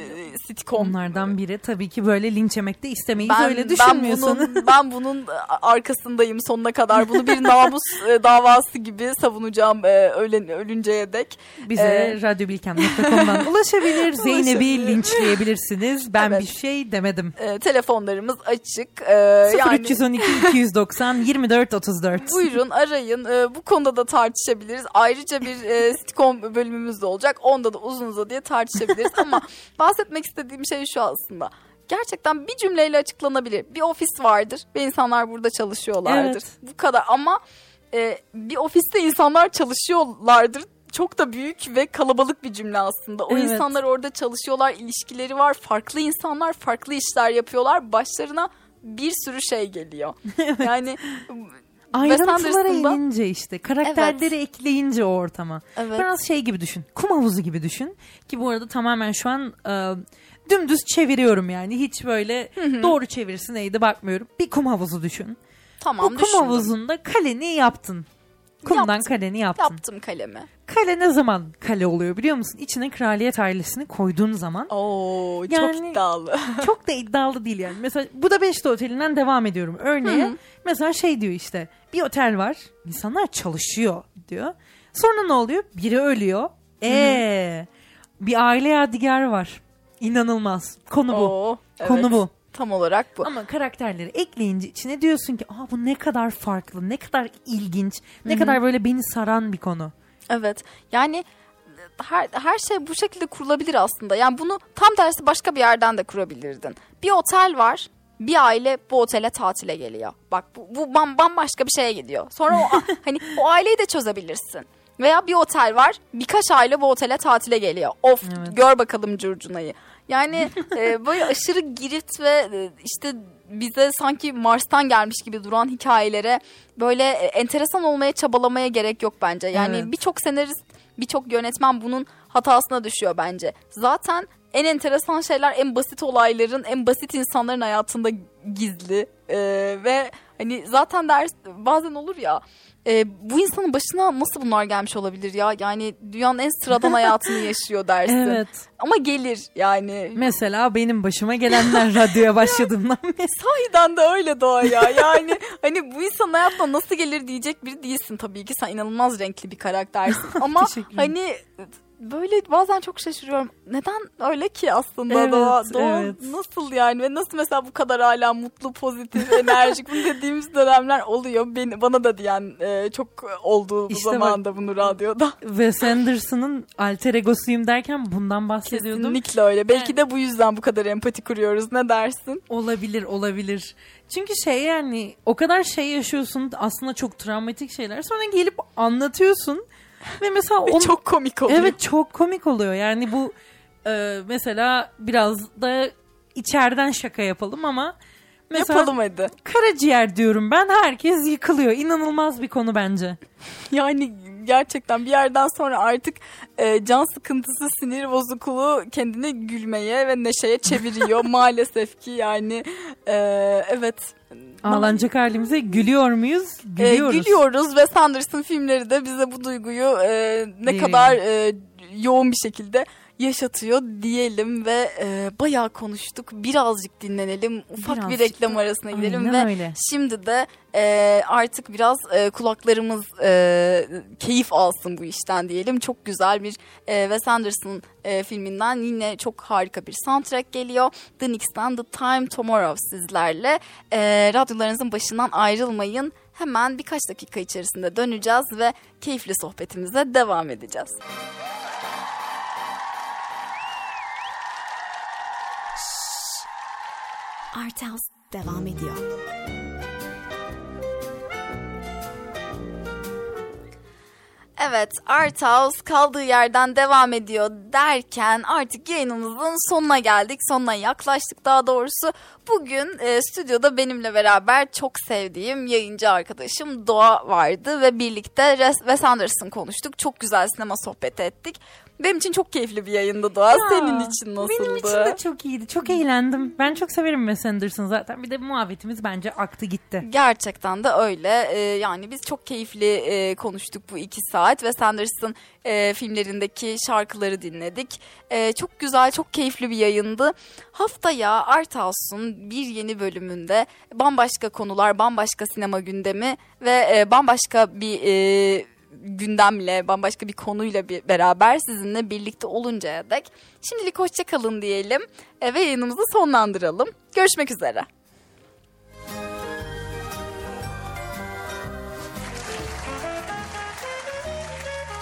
sitcom. Onlardan biri tabii ki böyle linç yemek de istemeyiz Ben, öyle ben düşünmüyorsun. bunun, ben bunun arkasındayım sonuna kadar. Bunu bir namus e, davası gibi savunacağım e, ölen, ölünceye dek. Bize Ee, radyobilkem.com'dan ulaşabilir. Zeynep'i linçleyebilirsiniz. Ben Evet. bir şey demedim. E, telefonlarımız açık. E, yani 0312 290 24 34. buyurun arayın. E, bu konuda da tartışabiliriz. Ayrıca bir e, sitcom bölümümüz de olacak. Onda da uzun uzadıya tartışabiliriz. Ama bahsetmek istediğim şey şu aslında. Gerçekten bir cümleyle açıklanabilir. Bir ofis vardır ve insanlar burada çalışıyorlardır. Evet. Bu kadar ama e, bir ofiste insanlar çalışıyorlardır. Çok da büyük ve kalabalık bir cümle aslında. O Evet. insanlar orada çalışıyorlar, ilişkileri var. Farklı insanlar farklı işler yapıyorlar. Başlarına bir sürü şey geliyor. Yani Ayrıntılara inince işte karakterleri ekleyince o ortama. evet. Biraz şey gibi düşün. Kum havuzu gibi düşün. Ki bu arada tamamen şu an e, dümdüz çeviriyorum yani. Hiç böyle doğru çevirisi neydi bakmıyorum. Bir kum havuzu düşün. tamam bu kum düşündüm. havuzunda kaleni yaptın. Kumdan Yaptım. kaleni yaptın. Yaptım kalemi. Kale ne zaman kale oluyor biliyor musun? İçine kraliyet ailesini koyduğun zaman Oo çok Yani- iddialı. çok da iddialı değil yani. Mesela bu da Beşte Oteli'nden devam ediyorum. Hı. mesela şey diyor işte bir otel var insanlar çalışıyor diyor. Sonra ne oluyor? Biri ölüyor. Ee, bir aile yadigarı var. İnanılmaz. Konu bu. Oo, Konu evet. bu. Tam olarak bu. Ama karakterleri ekleyince içine diyorsun ki Aa, bu ne kadar farklı, ne kadar ilginç, ne kadar böyle beni saran bir konu. Evet. Yani her, her şey bu şekilde kurulabilir aslında. Yani bunu tam tersi başka bir yerden de kurabilirdin. Bir otel var. Bir aile bu otele tatile geliyor. Bak bu, bu bam- bambaşka bir şeye gidiyor. Sonra o hani o aileyi de çözebilirsin. Veya bir otel var. Birkaç aile bu otele tatile geliyor. Of Evet. gör bakalım curcunayı. Yani e, böyle aşırı girift ve e, işte bize sanki Mars'tan gelmiş gibi duran hikayelere böyle e, enteresan olmaya çabalamaya gerek yok bence. Yani Evet. birçok senarist, birçok yönetmen bunun hatasına düşüyor bence. Zaten en enteresan şeyler en basit olayların, en basit insanların hayatında gizli. E, ve hani zaten ders bazen olur ya e, bu insanın başına nasıl bunlar gelmiş olabilir ya? Yani dünyanın en sıradan hayatını yaşıyor dersin. Evet. Ama gelir yani. Mesela benim başıma gelenler radyoya başladığımdan beri. Sahiden de öyle doğa ya. Yani hani bu insan hayatına nasıl gelir diyecek biri değilsin tabii ki. Sen inanılmaz renkli bir karaktersin. Ama hani böyle bazen çok şaşırıyorum. Neden öyle ki aslında Evet, doğa? Doğa evet. nasıl yani? Ve nasıl mesela bu kadar hala mutlu, pozitif, enerjik bunu dediğimiz dönemler oluyor. Beni, bana da diyen e, çok oldu bu İşte bak- zamanda bunu radyoda. Wes Anderson'ın alter egosuyum derken bundan bahsediyordum. Kesinlikle öyle. Belki de bu yüzden bu kadar empati kuruyoruz. Ne dersin? Olabilir olabilir. Çünkü şey yani o kadar şey yaşıyorsun aslında çok travmatik şeyler. Sonra gelip anlatıyorsun. Ve mesela onu- çok komik oluyor. Evet çok komik oluyor. Yani bu e, mesela biraz da içeriden şaka yapalım ama mesela Yapalım hadi. karaciğer diyorum ben herkes yıkılıyor. İnanılmaz bir konu bence. Yani gerçekten bir yerden sonra artık e, can sıkıntısı, sinir bozukluğu kendini gülmeye ve neşeye çeviriyor. Maalesef ki yani e, evet. Ağlanacak halimize gülüyor muyuz? E, Gülüyoruz. gülüyoruz ve Sanders'ın filmleri de bize bu duyguyu e, ne Veriyor. kadar e, yoğun bir şekilde yaşatıyor diyelim ve e, bayağı konuştuk. Birazcık dinlenelim. Ufak bir Birazcık reklam da- arasına gidelim Aynen ve öyle. Şimdi de e, artık biraz e, kulaklarımız e, keyif alsın bu işten diyelim. Çok güzel bir e, Wes Anderson e, filminden yine çok harika bir soundtrack geliyor. The Knicks'ten The Time Tomorrow sizlerle. E, radyolarınızın başından ayrılmayın. Hemen birkaç dakika içerisinde döneceğiz ve keyifli sohbetimize devam edeceğiz. Art House devam ediyor. Evet Art House kaldığı yerden devam ediyor derken artık yayınımızın sonuna geldik. Sonuna yaklaştık daha doğrusu. Bugün e, stüdyoda benimle beraber çok sevdiğim yayıncı arkadaşım Doğa vardı ve birlikte Wes Anderson konuştuk. Çok güzel sinema sohbeti ettik. Benim için çok keyifli bir yayındı Doğa. Ya, Senin için nasıldı? Benim için de çok iyiydi. Çok eğlendim. Ben çok severim Wes Anderson zaten. Bir de muhabbetimiz bence aktı gitti. Gerçekten de öyle. Ee, yani biz çok keyifli e, konuştuk bu iki saat ve Sanders'ın e, filmlerindeki şarkıları dinledik. E, çok güzel, çok keyifli bir yayındı. Haftaya Art House'un bir yeni bölümünde bambaşka konular, bambaşka sinema gündemi ve e, bambaşka bir e, gündemle, bambaşka bir konuyla bir, beraber sizinle birlikte oluncaya dek şimdilik hoşça kalın diyelim ve yayınımızı sonlandıralım. Görüşmek üzere.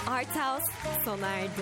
Art House sona erdi.